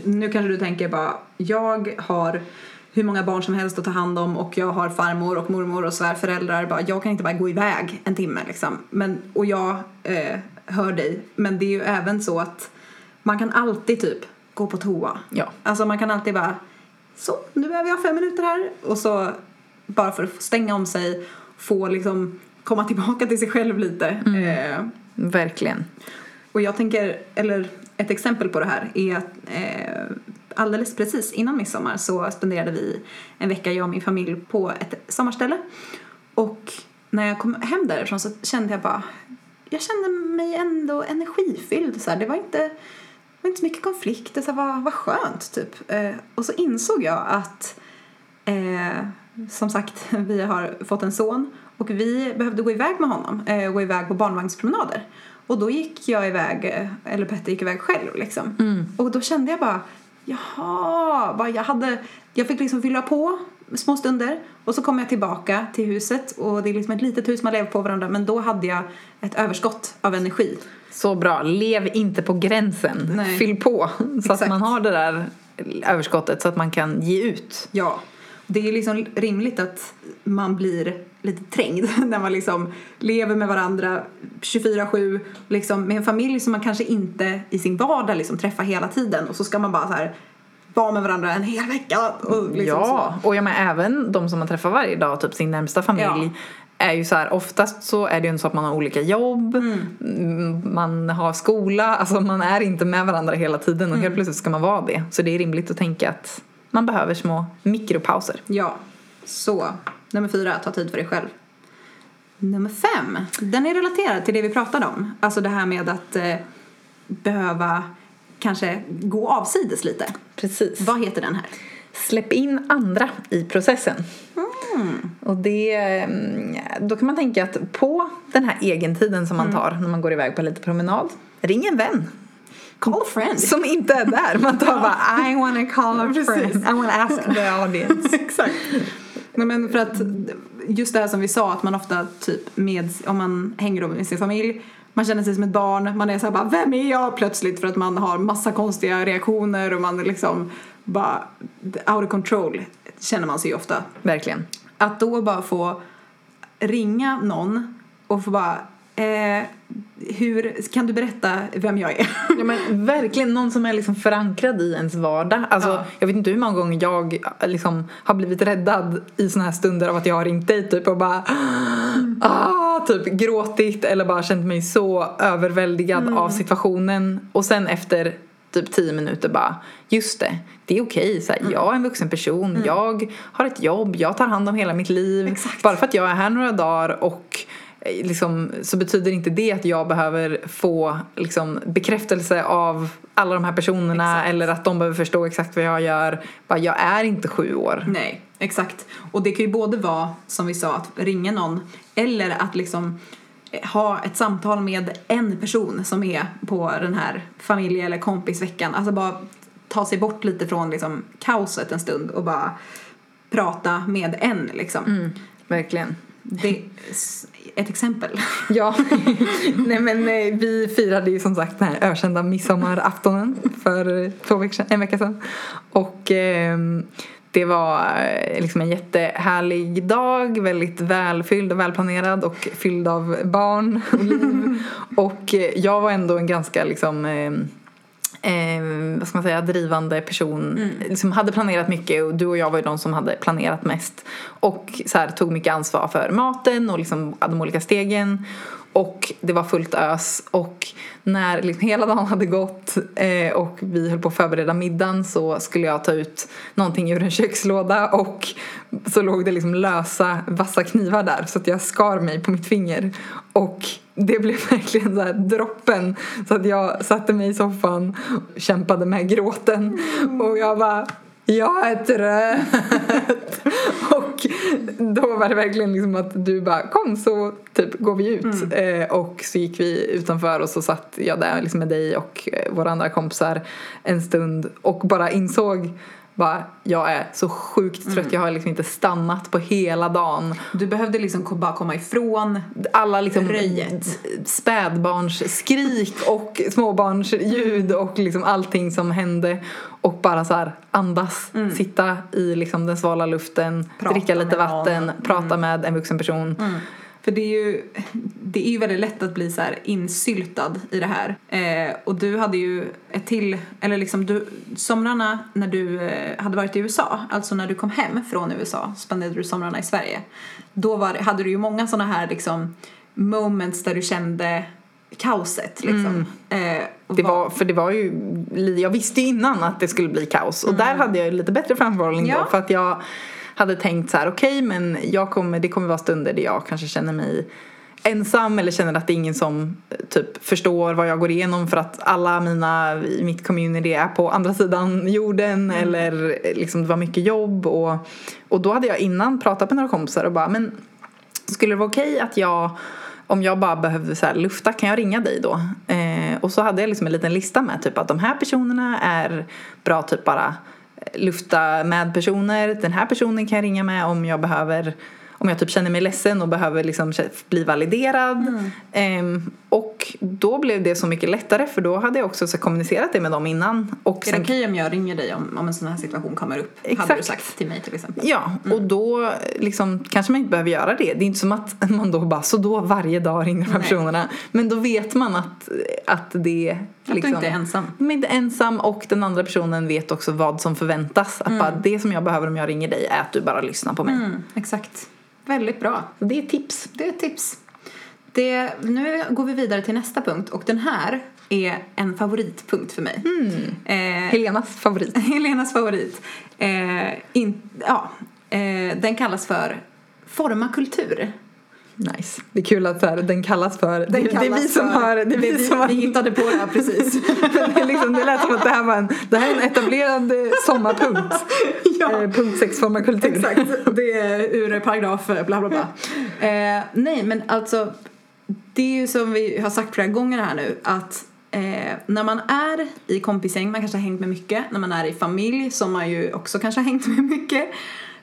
nu kanske du tänker bara, jag har hur många barn som helst att ta hand om och jag har farmor och mormor och svärföräldrar. Bara, jag kan inte bara gå iväg en timme liksom. Men, och jag eh, hör dig. Men det är ju även så att man kan alltid typ gå på toa. Ja. Alltså man kan alltid bara, så nu behöver jag fem minuter här. Och så bara för att stänga om sig, få liksom komma tillbaka till sig själv lite. Eh, Verkligen. och jag tänker, eller ett exempel på det här är att eh, alldeles precis innan midsommar så spenderade vi en vecka, jag och min familj, på ett sommarställe. Och när jag kom hem därifrån så kände jag bara, jag kände mig ändå energifylld. Så här. Det var inte, det var inte så mycket konflikter, så här, vad, vad skönt typ. Eh, och så insåg jag att eh, som sagt, vi har fått en son och vi behövde gå iväg med honom, eh, gå iväg på barnvagnspromenader. Och då gick jag iväg, eh, eller Petter gick iväg själv liksom. Och då kände jag bara, jaha, jag hade, jag fick liksom fylla på små stunder och så kom jag tillbaka till huset och det är liksom ett litet hus man lever på varandra men då hade jag ett överskott av energi. Så bra. Lev inte på gränsen. Nej. Fyll på så Exakt. att man har det där överskottet så att man kan ge ut. Ja, det är liksom rimligt att man blir lite trängd när man liksom lever med varandra 24-7 liksom med en familj som man kanske inte i sin vardag liksom träffar hela tiden och så ska man bara så här vara med varandra en hel vecka och liksom ja, så. och jag menar även de som man träffar varje dag, typ sin närmsta familj. Är ju så här, oftast så är det ju så att man har olika jobb, mm, man har skola, alltså man är inte med varandra hela tiden och helt plötsligt ska man vara det. Så det är rimligt att tänka att man behöver små mikropauser. Ja, så. Nummer fyra, ta tid för dig själv. Nummer fem, den är relaterad till det vi pratade om. Alltså det här med att eh, behöva kanske gå avsides lite. Precis. Vad heter den här? Släpp in andra i processen. Och det, mm, då kan man tänka att på den här egentiden som man tar när man går iväg på lite promenad, ring en vän. Call a friend. Som inte är där. Man tar bara I wanna call a friend. I wanna ask the audience. Exakt. Nej, men för att just det här som vi sa att man ofta typ med, om man hänger med sin familj man känner sig som ett barn, man är såhär bara vem är jag plötsligt för att man har massa konstiga reaktioner och man är liksom bara out of control känner man sig ju ofta. Verkligen. Att då bara få ringa någon och få bara eh, hur, kan du berätta vem jag är? Ja, men verkligen någon som är liksom förankrad i ens vardag. Alltså, Ja. Jag vet inte hur många gånger jag liksom har blivit räddad i såna här stunder av att jag har ringt dig typ och bara ah, typ gråtit eller bara känt mig så överväldigad av situationen och sen efter typ tio minuter bara just det, det är okej. Så här, Jag är en vuxen person, jag har ett jobb, jag tar hand om hela mitt liv. Exakt. Bara för att jag är här några dagar och eh, liksom, så betyder inte det att jag behöver få liksom, bekräftelse av alla de här personerna Exakt. eller att de behöver förstå exakt vad jag gör. Bara, jag är inte sju år. Nej, exakt. Och det kan ju både vara, som vi sa, att ringa någon eller att liksom ha ett samtal med en person som är på den här familje eller kompisveckan. Alltså bara ta sig bort lite från liksom kaoset en stund och bara prata med en liksom. Mm, verkligen. Det, ett exempel. Ja, nej men eh, vi firade ju som sagt den här ökända midsommaraftonen för eh, två veckor sedan, en vecka sedan. Och ehm, det var eh, liksom en jättehärlig dag, väldigt välfylld och välplanerad och fylld av barn och liv. och eh, jag var ändå en ganska liksom ehm, eh, vad ska man säga, drivande person. Liksom hade planerat mycket och du och jag var ju de som hade planerat mest. Och så här, tog mycket ansvar för maten och liksom de olika stegen. Och det var fullt ös. Och när liksom hela dagen hade gått eh, och vi höll på att förbereda middagen så skulle jag ta ut någonting ur en kökslåda. Och så låg det liksom lösa vassa knivar där så att jag skar mig på mitt finger. Och det blev verkligen så här droppen. Så att jag satte mig i soffan och kämpade med gråten. Och jag bara jag är trött. då var det verkligen liksom att du bara kom så typ går vi ut. Eh, och så gick vi utanför och så satt jag där liksom med dig och eh, våra andra kompisar en stund och bara insåg bara, jag är så sjukt trött, jag har liksom inte stannat på hela dagen. Du behövde liksom bara komma ifrån Alla liksom Röjet. spädbarns skrik och småbarns ljud och liksom allting som hände och bara så här andas, sitta i liksom den svala luften, Prata dricka lite vatten, någon. prata med en vuxen person. För det är ju, det är ju väldigt lätt att bli så här insyltad i det här. Eh, och du hade ju ett till, eller liksom du, somrarna när du eh, hade varit i USA, alltså när du kom hem från USA, spenderade du somrarna i Sverige. Då var, hade du ju många sådana här liksom moments där du kände kaoset liksom. Eh, och Det var, för det var ju, jag visste ju innan att det skulle bli kaos och där hade jag lite bättre framförhållning Ja. då för att jag hade tänkt så här okej men jag kommer, det kommer vara stunder där jag kanske känner mig ensam eller känner att det är ingen som eh, typ förstår vad jag går igenom för att alla mina i mitt community är på andra sidan jorden eller eh, liksom det var mycket jobb och, och då hade jag innan pratat med några kompisar och bara men skulle det vara okej att jag om jag bara behövde så här lufta, kan jag ringa dig då? Eh, och så hade jag liksom en liten lista med typ att de här personerna är bra typ bara lufta med personer. Den här personen kan jag ringa med om jag behöver om jag typ känner mig ledsen och behöver liksom bli validerad. Mm. Och då blev det så mycket lättare för då hade jag också så kommunicerat det med dem innan. Och är det okej om jag ringer dig om, om en sån här situation kommer upp? Exakt. Hade du sagt till mig till exempel. Ja, mm. och då liksom, kanske man inte behöver göra det. Det är inte som att man då bara så då varje dag ringer de här personerna. Men då vet man att, att det att liksom, du inte är ensam. Man är inte ensam och den andra personen vet också vad som förväntas. Att mm. bara, det som jag behöver om jag ringer dig är att du bara lyssnar på mig. Mm, exakt. Väldigt bra. Det är tips. Det är tips. Det, nu går vi vidare till nästa punkt och den här är en favoritpunkt för mig. Mm. Eh, Helenas favorit. Helenas favorit. Eh, in, ja, eh, den kallas för Forma kultur. Nice. Det är kul att här, den kallas för... Den det, kallas det är vi som för, har... Det är vi, vi, som har, vi hittade på det här precis. det, liksom, det lät som att det här var en, det här är en etablerad eh, sommarpunkt. ja. eh, punkt 6 kultur. Exakt. Det är ur paragraf bla bla bla. Eh, nej men alltså det är ju som vi har sagt flera gånger här nu att eh, när man är i kompisgäng, man kanske har hängt med mycket, när man är i familj som man ju också kanske har hängt med mycket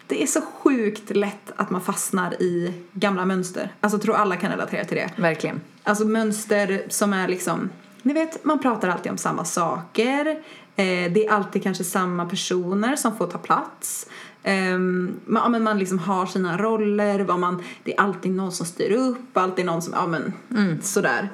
det är så sjukt lätt att man fastnar i gamla mönster. Alltså jag tror alla kan relatera till det. Verkligen. Alltså mönster som är liksom, ni vet man pratar alltid om samma saker. Eh, det är alltid kanske samma personer som får ta plats. Eh, man, men man liksom har sina roller, vad man, det är alltid någon som styr upp, alltid någon som, ja men mm. sådär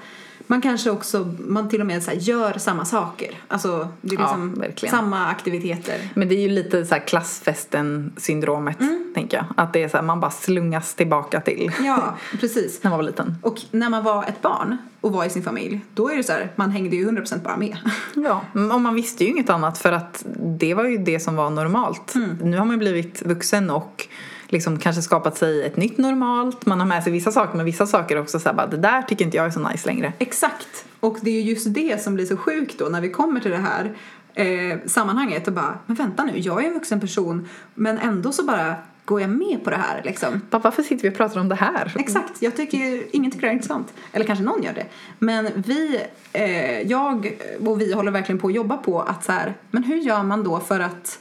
man kanske också, man till och med så här, gör samma saker. Alltså det är liksom ja, samma aktiviteter. Men det är ju lite så här klassfesten syndromet mm. tänker jag. Att det är så här, man bara slungas tillbaka till. Ja, precis. när man var liten. Och när man var ett barn och var i sin familj, då är det så här, man hängde ju 100% bara med. ja, och man visste ju inget annat för att det var ju det som var normalt. Mm. Nu har man blivit vuxen och liksom kanske skapat sig ett nytt normalt. Man har med sig vissa saker men vissa saker också så här, bara, det där tycker inte jag är så nice längre. Exakt. Och det är just det som blir så sjukt då när vi kommer till det här eh, sammanhanget och bara, men vänta nu, jag är en vuxen person men ändå så bara går jag med på det här liksom? Varför sitter vi och pratar om det här? Exakt, jag tycker, ingen tycker det är intressant. Eller kanske någon gör det. Men vi, eh, jag och vi håller verkligen på att jobba på att så här, men hur gör man då för att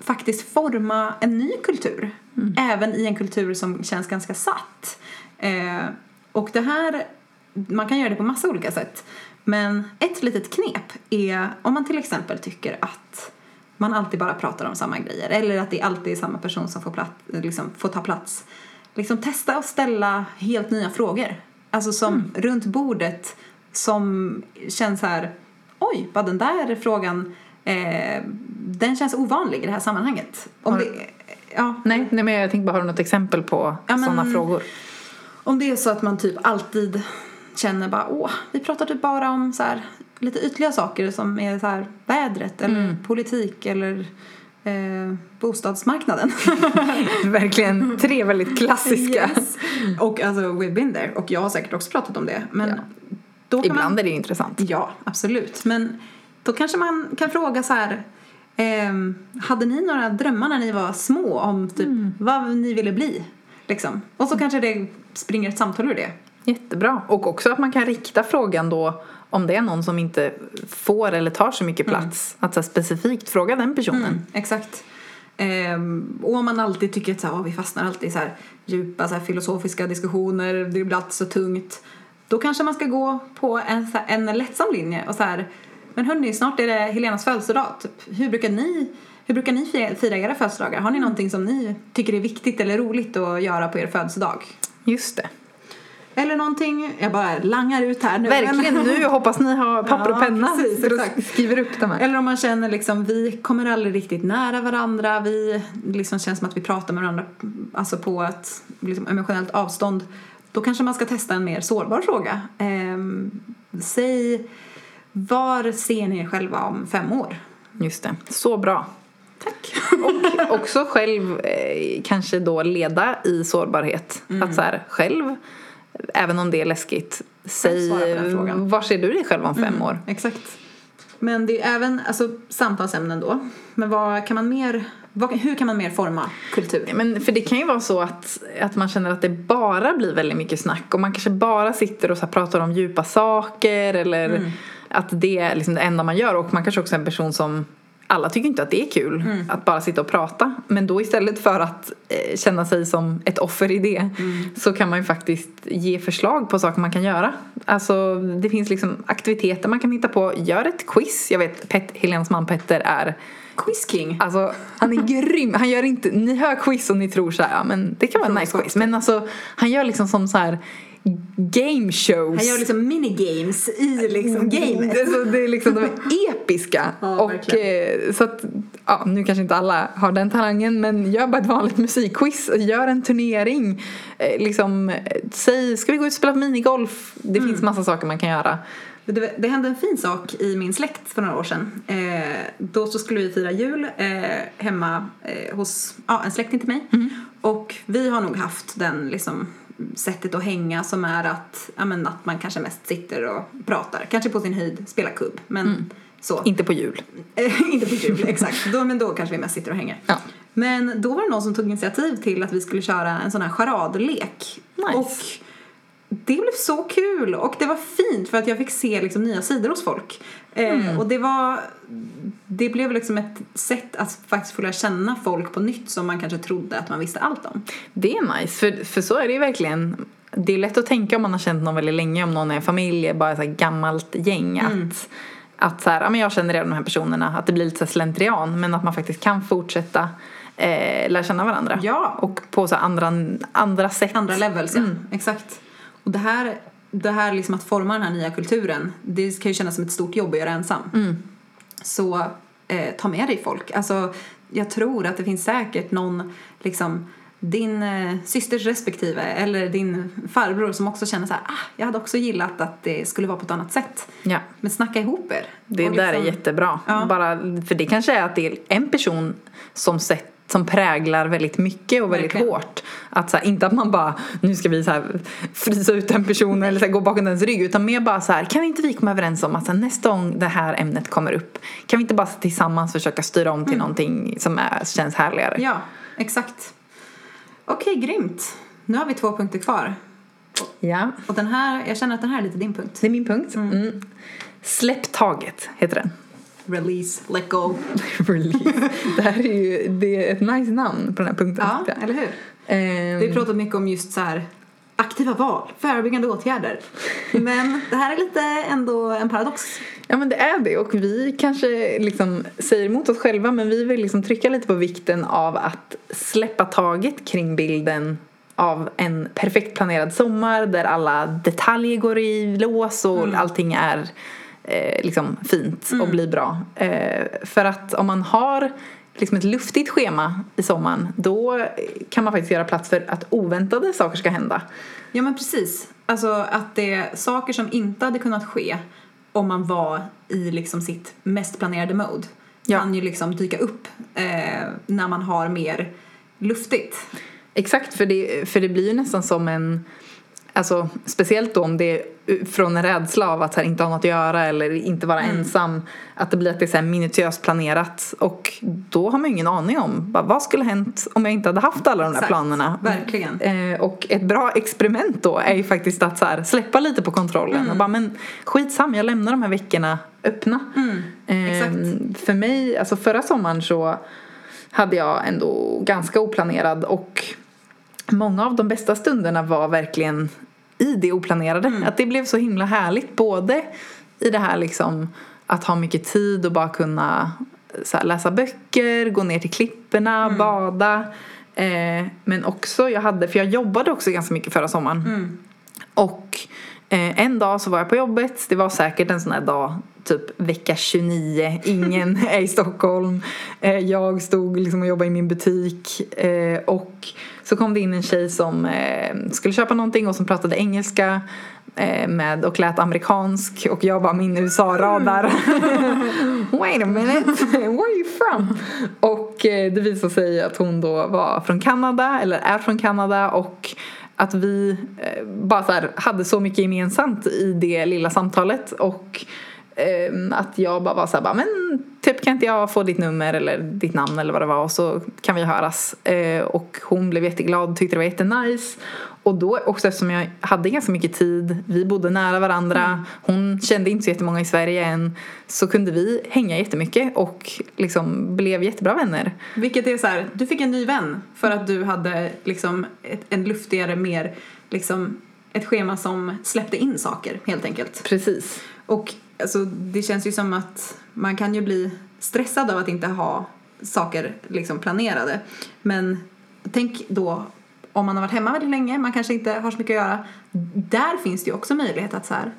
faktiskt forma en ny kultur? Mm. Även i en kultur som känns ganska satt. Eh, och det här, man kan göra det på massa olika sätt. Men ett litet knep är om man till exempel tycker att man alltid bara pratar om samma grejer eller att det alltid är samma person som får, plats, liksom, får ta plats. Liksom testa att ställa helt nya frågor. Alltså som mm. runt bordet som känns här, oj, vad den där frågan, eh, den känns ovanlig i det här sammanhanget. Om det, ja. Nej, nej, men jag tänkte bara, har du något exempel på ja, sådana frågor? Om det är så att man typ alltid känner bara, åh, vi pratar typ bara om så här, lite ytliga saker som är så här vädret eller mm. politik eller eh, bostadsmarknaden. Verkligen tre väldigt klassiska. Yes. Och alltså, we've been there. Och jag har säkert också pratat om det. Men ja. då Ibland man... är det intressant. Ja, absolut. Men då kanske man kan fråga så här Eh, hade ni några drömmar när ni var små om typ mm. vad ni ville bli? Liksom. Och så kanske det springer ett samtal ur det. Jättebra. Och också att man kan rikta frågan då om det är någon som inte får eller tar så mycket mm. plats. Mm. Att så specifikt fråga den personen. Mm, exakt. Um, och om man alltid tycker att så här, oh, vi fastnar alltid i så här, djupa så här, filosofiska diskussioner, det blir alltid så tungt. Då kanske man ska gå på en, så här, en lättsam linje och så här, men hörni, snart är det Helenas födelsedag. Typ, hur brukar ni hur brukar ni fira era födelsedagar? Har ni någonting som ni tycker är viktigt eller roligt att göra på er födelsedag? Just det. Eller någonting, jag bara langar ut här nu. Verkligen, nu hoppas ni har papper och penna. Precis, exakt. skriver upp de här. Eller om man känner liksom, vi kommer aldrig riktigt nära varandra. Vi liksom känns som att vi pratar med varandra alltså på ett liksom, emotionellt avstånd. Då kanske man ska testa en mer sårbar fråga. Ehm, säg var ser ni er själva om fem år? Just det, så bra. Tack. Och också själv eh, kanske då leda i sårbarhet. Mm. Att så här, själv även om det är läskigt, säg var ser du dig själv om fem år? Exakt. Men det är även alltså, samtalsämnen då. Men vad kan man mer, hur kan man mer forma kultur? Men för det kan ju vara så att, att man känner att det bara blir väldigt mycket snack och man kanske bara sitter och så pratar om djupa saker eller att det är liksom det enda man gör och man kanske också är en person som alla tycker inte att det är kul att bara sitta och prata men då istället för att eh, känna sig som ett offer i det så kan man ju faktiskt ge förslag på saker man kan göra. Alltså det finns liksom aktiviteter man kan hitta på. Gör ett quiz. Jag vet Pet, Helens man Petter är Quiz King. Alltså han är grym. Han gör inte, ni hör quiz och ni tror så här, ja men det kan vara en nice quiz. Men alltså han gör liksom som så här game shows. Han gör liksom minigames i liksom gamet. Det, är så, det är liksom, de är episka. Ja, och eh, så att, ja, nu kanske inte alla har den talangen men gör bara ett vanligt musikquiz. Gör en turnering. Eh, liksom, eh, säg, ska vi gå ut och spela minigolf? Det Mm. finns massa saker man kan göra. Det, det hände en fin sak i min släkt för några år sedan. Eh, då så skulle vi fira jul eh, hemma eh, hos ja, en släkting till mig. Och vi har nog haft den liksom sättet att hänga som är att, ja, men att man kanske mest sitter och pratar. Kanske på sin höjd spelar kubb. Men så. Inte på jul. Eh, inte på jul, exakt. Då, men då kanske vi mest sitter och hänger. Ja. Men då var det någon som tog initiativ till att vi skulle köra en sån här charadlek. Nice. Och det blev så kul och det var fint för att jag fick se liksom nya sidor hos folk. Mm. Eh, och det var, det blev liksom ett sätt att faktiskt få lära känna folk på nytt som man kanske trodde att man visste allt om. Det är nice, för, för så är det ju verkligen. Det är lätt att tänka om man har känt någon väldigt länge, om någon är familj, bara ett gammalt gäng. Att, att så här, ja, men jag känner redan de här personerna, att det blir lite slentrian. Men att man faktiskt kan fortsätta eh, lära känna varandra. Ja. Och på så andra, andra sätt. Andra levels, ja. Exakt. Och det här, det här liksom att forma den här nya kulturen, det kan ju kännas som ett stort jobb att göra ensam. Så eh, ta med dig folk. Alltså, jag tror att det finns säkert någon, liksom, din eh, systers respektive eller din farbror som också känner så här, ah, jag hade också gillat att det skulle vara på ett annat sätt. Ja. Men snacka ihop er. Det Och där är liksom- jättebra. Ja. Bara, för det kanske är att det är en person som, sett, som präglar väldigt mycket och väldigt Verkligen. hårt. Att så här, inte att man bara, nu ska vi så här, frysa ut en person eller så här, gå bakom dens rygg. Utan mer bara så här, kan vi inte vi komma överens om att så här, nästa gång det här ämnet kommer upp. Kan vi inte bara tillsammans försöka styra om till någonting som är, känns härligare. Ja, exakt. Okej, grymt. Nu har vi två punkter kvar. Ja, Och den här, jag känner att den här är lite din punkt. det är min punkt. Mm. Släpp taget heter den. Release, let go. Release. det här är ju det är ett nice namn på den här punkten. Ja, eller hur? Ehm, Vi har pratat mycket om just så här aktiva val, förebyggande åtgärder. Men det här är lite ändå en paradox. Ja men det är det och vi kanske liksom säger emot oss själva men vi vill liksom trycka lite på vikten av att släppa taget kring bilden av en perfekt planerad sommar där alla detaljer går i lås och allting är eh, liksom fint och blir bra. Eh, för att om man har liksom ett luftigt schema i sommaren då kan man faktiskt göra plats för att oväntade saker ska hända. Ja men precis. Alltså att det är saker som inte hade kunnat ske om man var i liksom sitt mest planerade mode Ja. kan ju liksom dyka upp eh, när man har mer luftigt. Exakt, för det, för det blir ju nästan som en Alltså speciellt då om det är från en rädsla av att här, inte ha något att göra eller inte vara ensam. Att det blir att det är så här minutiöst planerat och då har man ju ingen aning om bara, vad skulle hänt om jag inte hade haft alla de där Exakt, planerna. verkligen. Eh, och ett bra experiment då är ju faktiskt att så här, släppa lite på kontrollen och bara men skitsam jag lämnar de här veckorna öppna. Eh, exakt. för mig, alltså förra sommaren så hade jag ändå ganska oplanerad och många av de bästa stunderna var verkligen i det oplanerade. Att det blev så himla härligt både i det här liksom att ha mycket tid och bara kunna här, läsa böcker, gå ner till klipporna, bada. Eh, men också, jag hade, för jag jobbade också ganska mycket förra sommaren. Och eh, en dag så var jag på jobbet, det var säkert en sån här dag typ vecka 29, ingen är i Stockholm. Eh, jag stod liksom och jobbade i min butik eh, och så kom det in en tjej som eh, skulle köpa någonting och som pratade engelska eh, med och lät amerikansk och jag bara min USA-radar. Wait a minute, where are you from? Och eh, det visade sig att hon då var från Kanada eller är från Kanada och att vi eh, bara så här, hade så mycket gemensamt i det lilla samtalet och att jag bara var så här, bara, men typ kan inte jag få ditt nummer eller ditt namn eller vad det var och så kan vi höras. Eh, och hon blev jätteglad, tyckte det var jättenice. Och då också eftersom jag hade ganska mycket tid, vi bodde nära varandra, mm. hon kände inte så jättemånga i Sverige än, så kunde vi hänga jättemycket och liksom blev jättebra vänner. Vilket är så här, du fick en ny vän för att du hade liksom ett, en luftigare, mer liksom ett schema som släppte in saker helt enkelt. Precis. Och alltså, det känns ju som att man kan ju bli stressad av att inte ha saker liksom planerade. Men tänk då om man har varit hemma väldigt länge, man kanske inte har så mycket att göra. Där finns det ju också möjlighet att så här,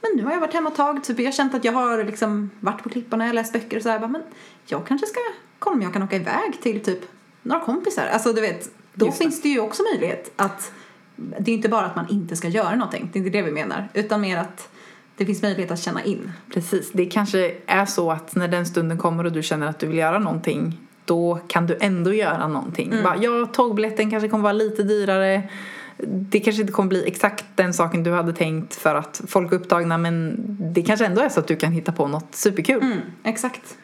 men nu har jag varit hemma ett tag, typ jag har känt att jag har liksom varit på klipporna, jag har läst böcker och så här, bara, men jag kanske ska kolla om jag kan åka iväg till typ några kompisar. Alltså du vet, då Just finns det ju också möjlighet att det är inte bara att man inte ska göra någonting, det är inte det vi menar, utan mer att det finns möjlighet att känna in. Precis, det kanske är så att när den stunden kommer och du känner att du vill göra någonting då kan du ändå göra någonting. Mm. Bara, ja, tågbiljetten kanske kommer vara lite dyrare. Det kanske inte kommer bli exakt den saken du hade tänkt för att folk är upptagna men det kanske ändå är så att du kan hitta på något superkul. Mm, exakt.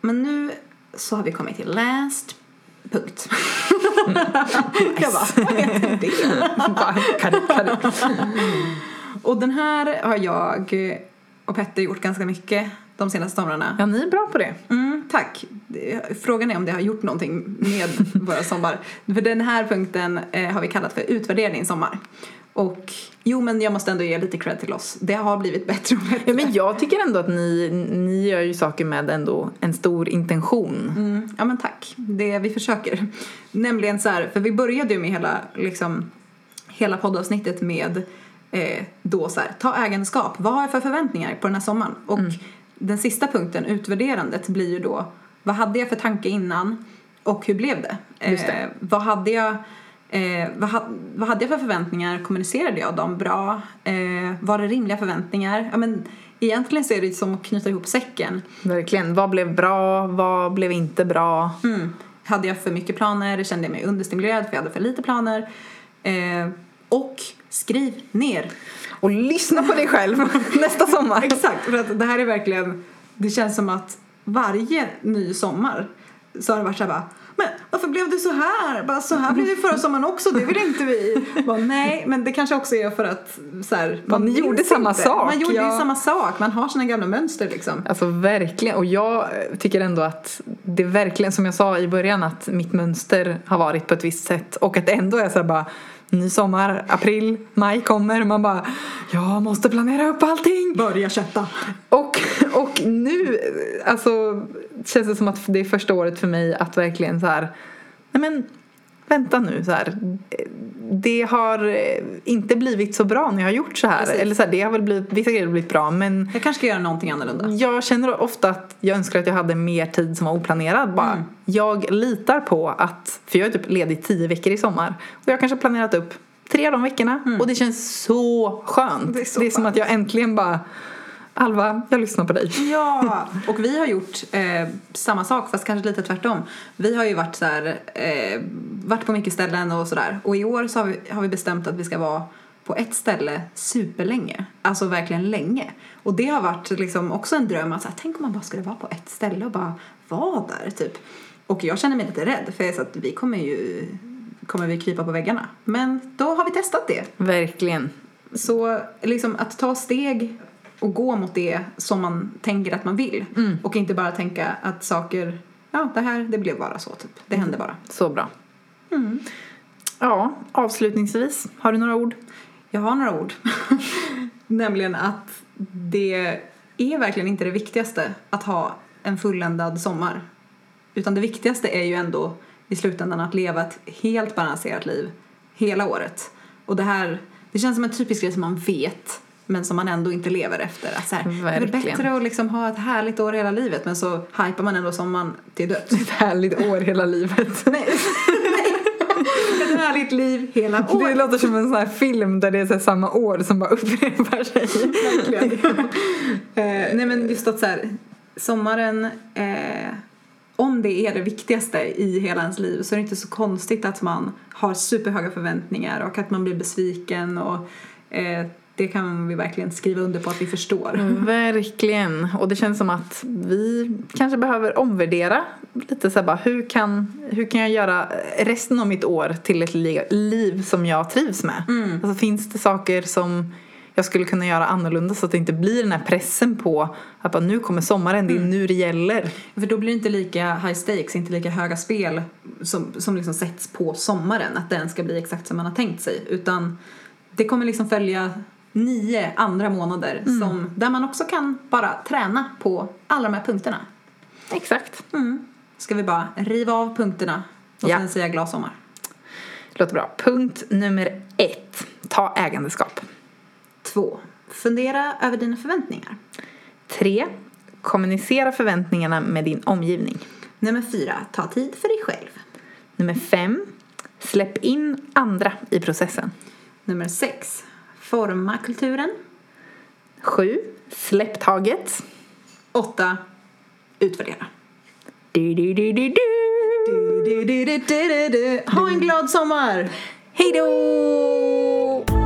Men nu så har vi kommit till last punkt. Mm. jag bara, vad heter det? Och den här har jag och Petter gjort ganska mycket de senaste somrarna. Ja, ni är bra på det. Mm, tack. Frågan är om det har gjort någonting med våra sommar. För den här punkten eh, har vi kallat för utvärdera din sommar. Och jo, men jag måste ändå ge lite cred till oss. Det har blivit bättre och bättre. Ja, men jag tycker ändå att ni, ni gör ju saker med ändå en stor intention. Mm, ja, men tack. Det vi försöker. Nämligen så här, för vi började ju med hela, liksom, hela poddavsnittet med eh, då så här, ta ägandeskap. Vad har jag för förväntningar på den här sommaren? Och mm den sista punkten, utvärderandet, blir ju då vad hade jag för tanke innan och hur blev det? det. Eh, vad, hade jag, eh, vad, ha, vad hade jag för förväntningar? Kommunicerade jag dem bra? Eh, var det rimliga förväntningar? Ja, men, egentligen så är det som att knyta ihop säcken. Verkligen. Vad blev bra? Vad blev inte bra? Mm. Hade jag för mycket planer? Kände jag mig understimulerad för jag hade för lite planer? Eh, och skriv ner och lyssna på dig själv nästa sommar. Exakt, för att det här är verkligen, det känns som att varje ny sommar så har det varit såhär bara men varför blev det så här? Bara, så här blev det förra sommaren också, det vill inte vi. Bara, nej, men det kanske också är för att så här, man, man gjorde samma inte. sak. Man gjorde ja. ju samma sak, man har sina gamla mönster liksom. Alltså verkligen, och jag tycker ändå att det är verkligen som jag sa i början att mitt mönster har varit på ett visst sätt och att det ändå är så här bara ny sommar, april, maj kommer. Man bara, jag måste planera upp allting. Börja kötta. Och, och nu, alltså känns det som att det är första året för mig att verkligen så här, nej men vänta nu så här. Det har inte blivit så bra när jag har gjort så här. Precis. Eller så här, det har väl blivit, vissa grejer har blivit bra men Jag kanske ska göra någonting annorlunda. Jag känner ofta att jag önskar att jag hade mer tid som var oplanerad bara. Mm. Jag litar på att, för jag är typ ledig tio veckor i sommar och jag har kanske planerat upp tre av de veckorna mm. och det känns så skönt. Det är, så det är som att jag äntligen bara Alva, jag lyssnar på dig. Ja, och vi har gjort eh, samma sak fast kanske lite tvärtom. Vi har ju varit så här, eh, varit på mycket ställen och sådär. Och i år så har vi, har vi bestämt att vi ska vara på ett ställe superlänge. Alltså verkligen länge. Och det har varit liksom också en dröm att så här, tänk om man bara skulle vara på ett ställe och bara vara där typ. Och jag känner mig lite rädd för jag är så att vi kommer ju kommer vi krypa på väggarna. Men då har vi testat det. Verkligen. Så liksom att ta steg och gå mot det som man tänker att man vill. Mm. Och inte bara tänka att saker, ja det här, det blev bara så typ. Det hände bara. Så bra. Mm. Ja, avslutningsvis, har du några ord? Jag har några ord. Nämligen att det är verkligen inte det viktigaste att ha en fulländad sommar. Utan det viktigaste är ju ändå i slutändan att leva ett helt balanserat liv hela året. Och det här, det känns som en typisk grej som man vet men som man ändå inte lever efter. Att så här, det är bättre att liksom ha ett härligt år hela livet men så hypar man ändå som man till döds. Ett härligt år hela livet. Nej. ett härligt liv hela året. Det låter som en sån här film där det är så samma år som bara upprepar sig. Verkligen. uh, nej men just att så här, sommaren eh, om det är det viktigaste i hela ens liv så är det inte så konstigt att man har superhöga förväntningar och att man blir besviken och eh, det kan vi verkligen skriva under på att vi förstår. Mm. Verkligen. Och det känns som att vi kanske behöver omvärdera lite så här bara hur kan, hur kan jag göra resten av mitt år till ett li- liv som jag trivs med? Alltså finns det saker som jag skulle kunna göra annorlunda så att det inte blir den här pressen på att bara, nu kommer sommaren, det är nu det gäller. För då blir det inte lika high stakes, inte lika höga spel som, som liksom sätts på sommaren. Att den ska bli exakt som man har tänkt sig. Utan det kommer liksom följa nio andra månader som, där man också kan bara träna på alla de här punkterna. Exakt. Mm. Ska vi bara riva av punkterna och Ja. sen säga glad sommar. Låter bra. Punkt nummer ett. Ta ägandeskap. Två. Fundera över dina förväntningar. Tre. Kommunicera förväntningarna med din omgivning. Nummer fyra. Ta tid för dig själv. Nummer fem. Släpp in andra i processen. Nummer sex. Forma kulturen. Sju. Släpp taget. Åtta. Utvärdera. Du, du, du, du, du. Ha en glad sommar! Hej då!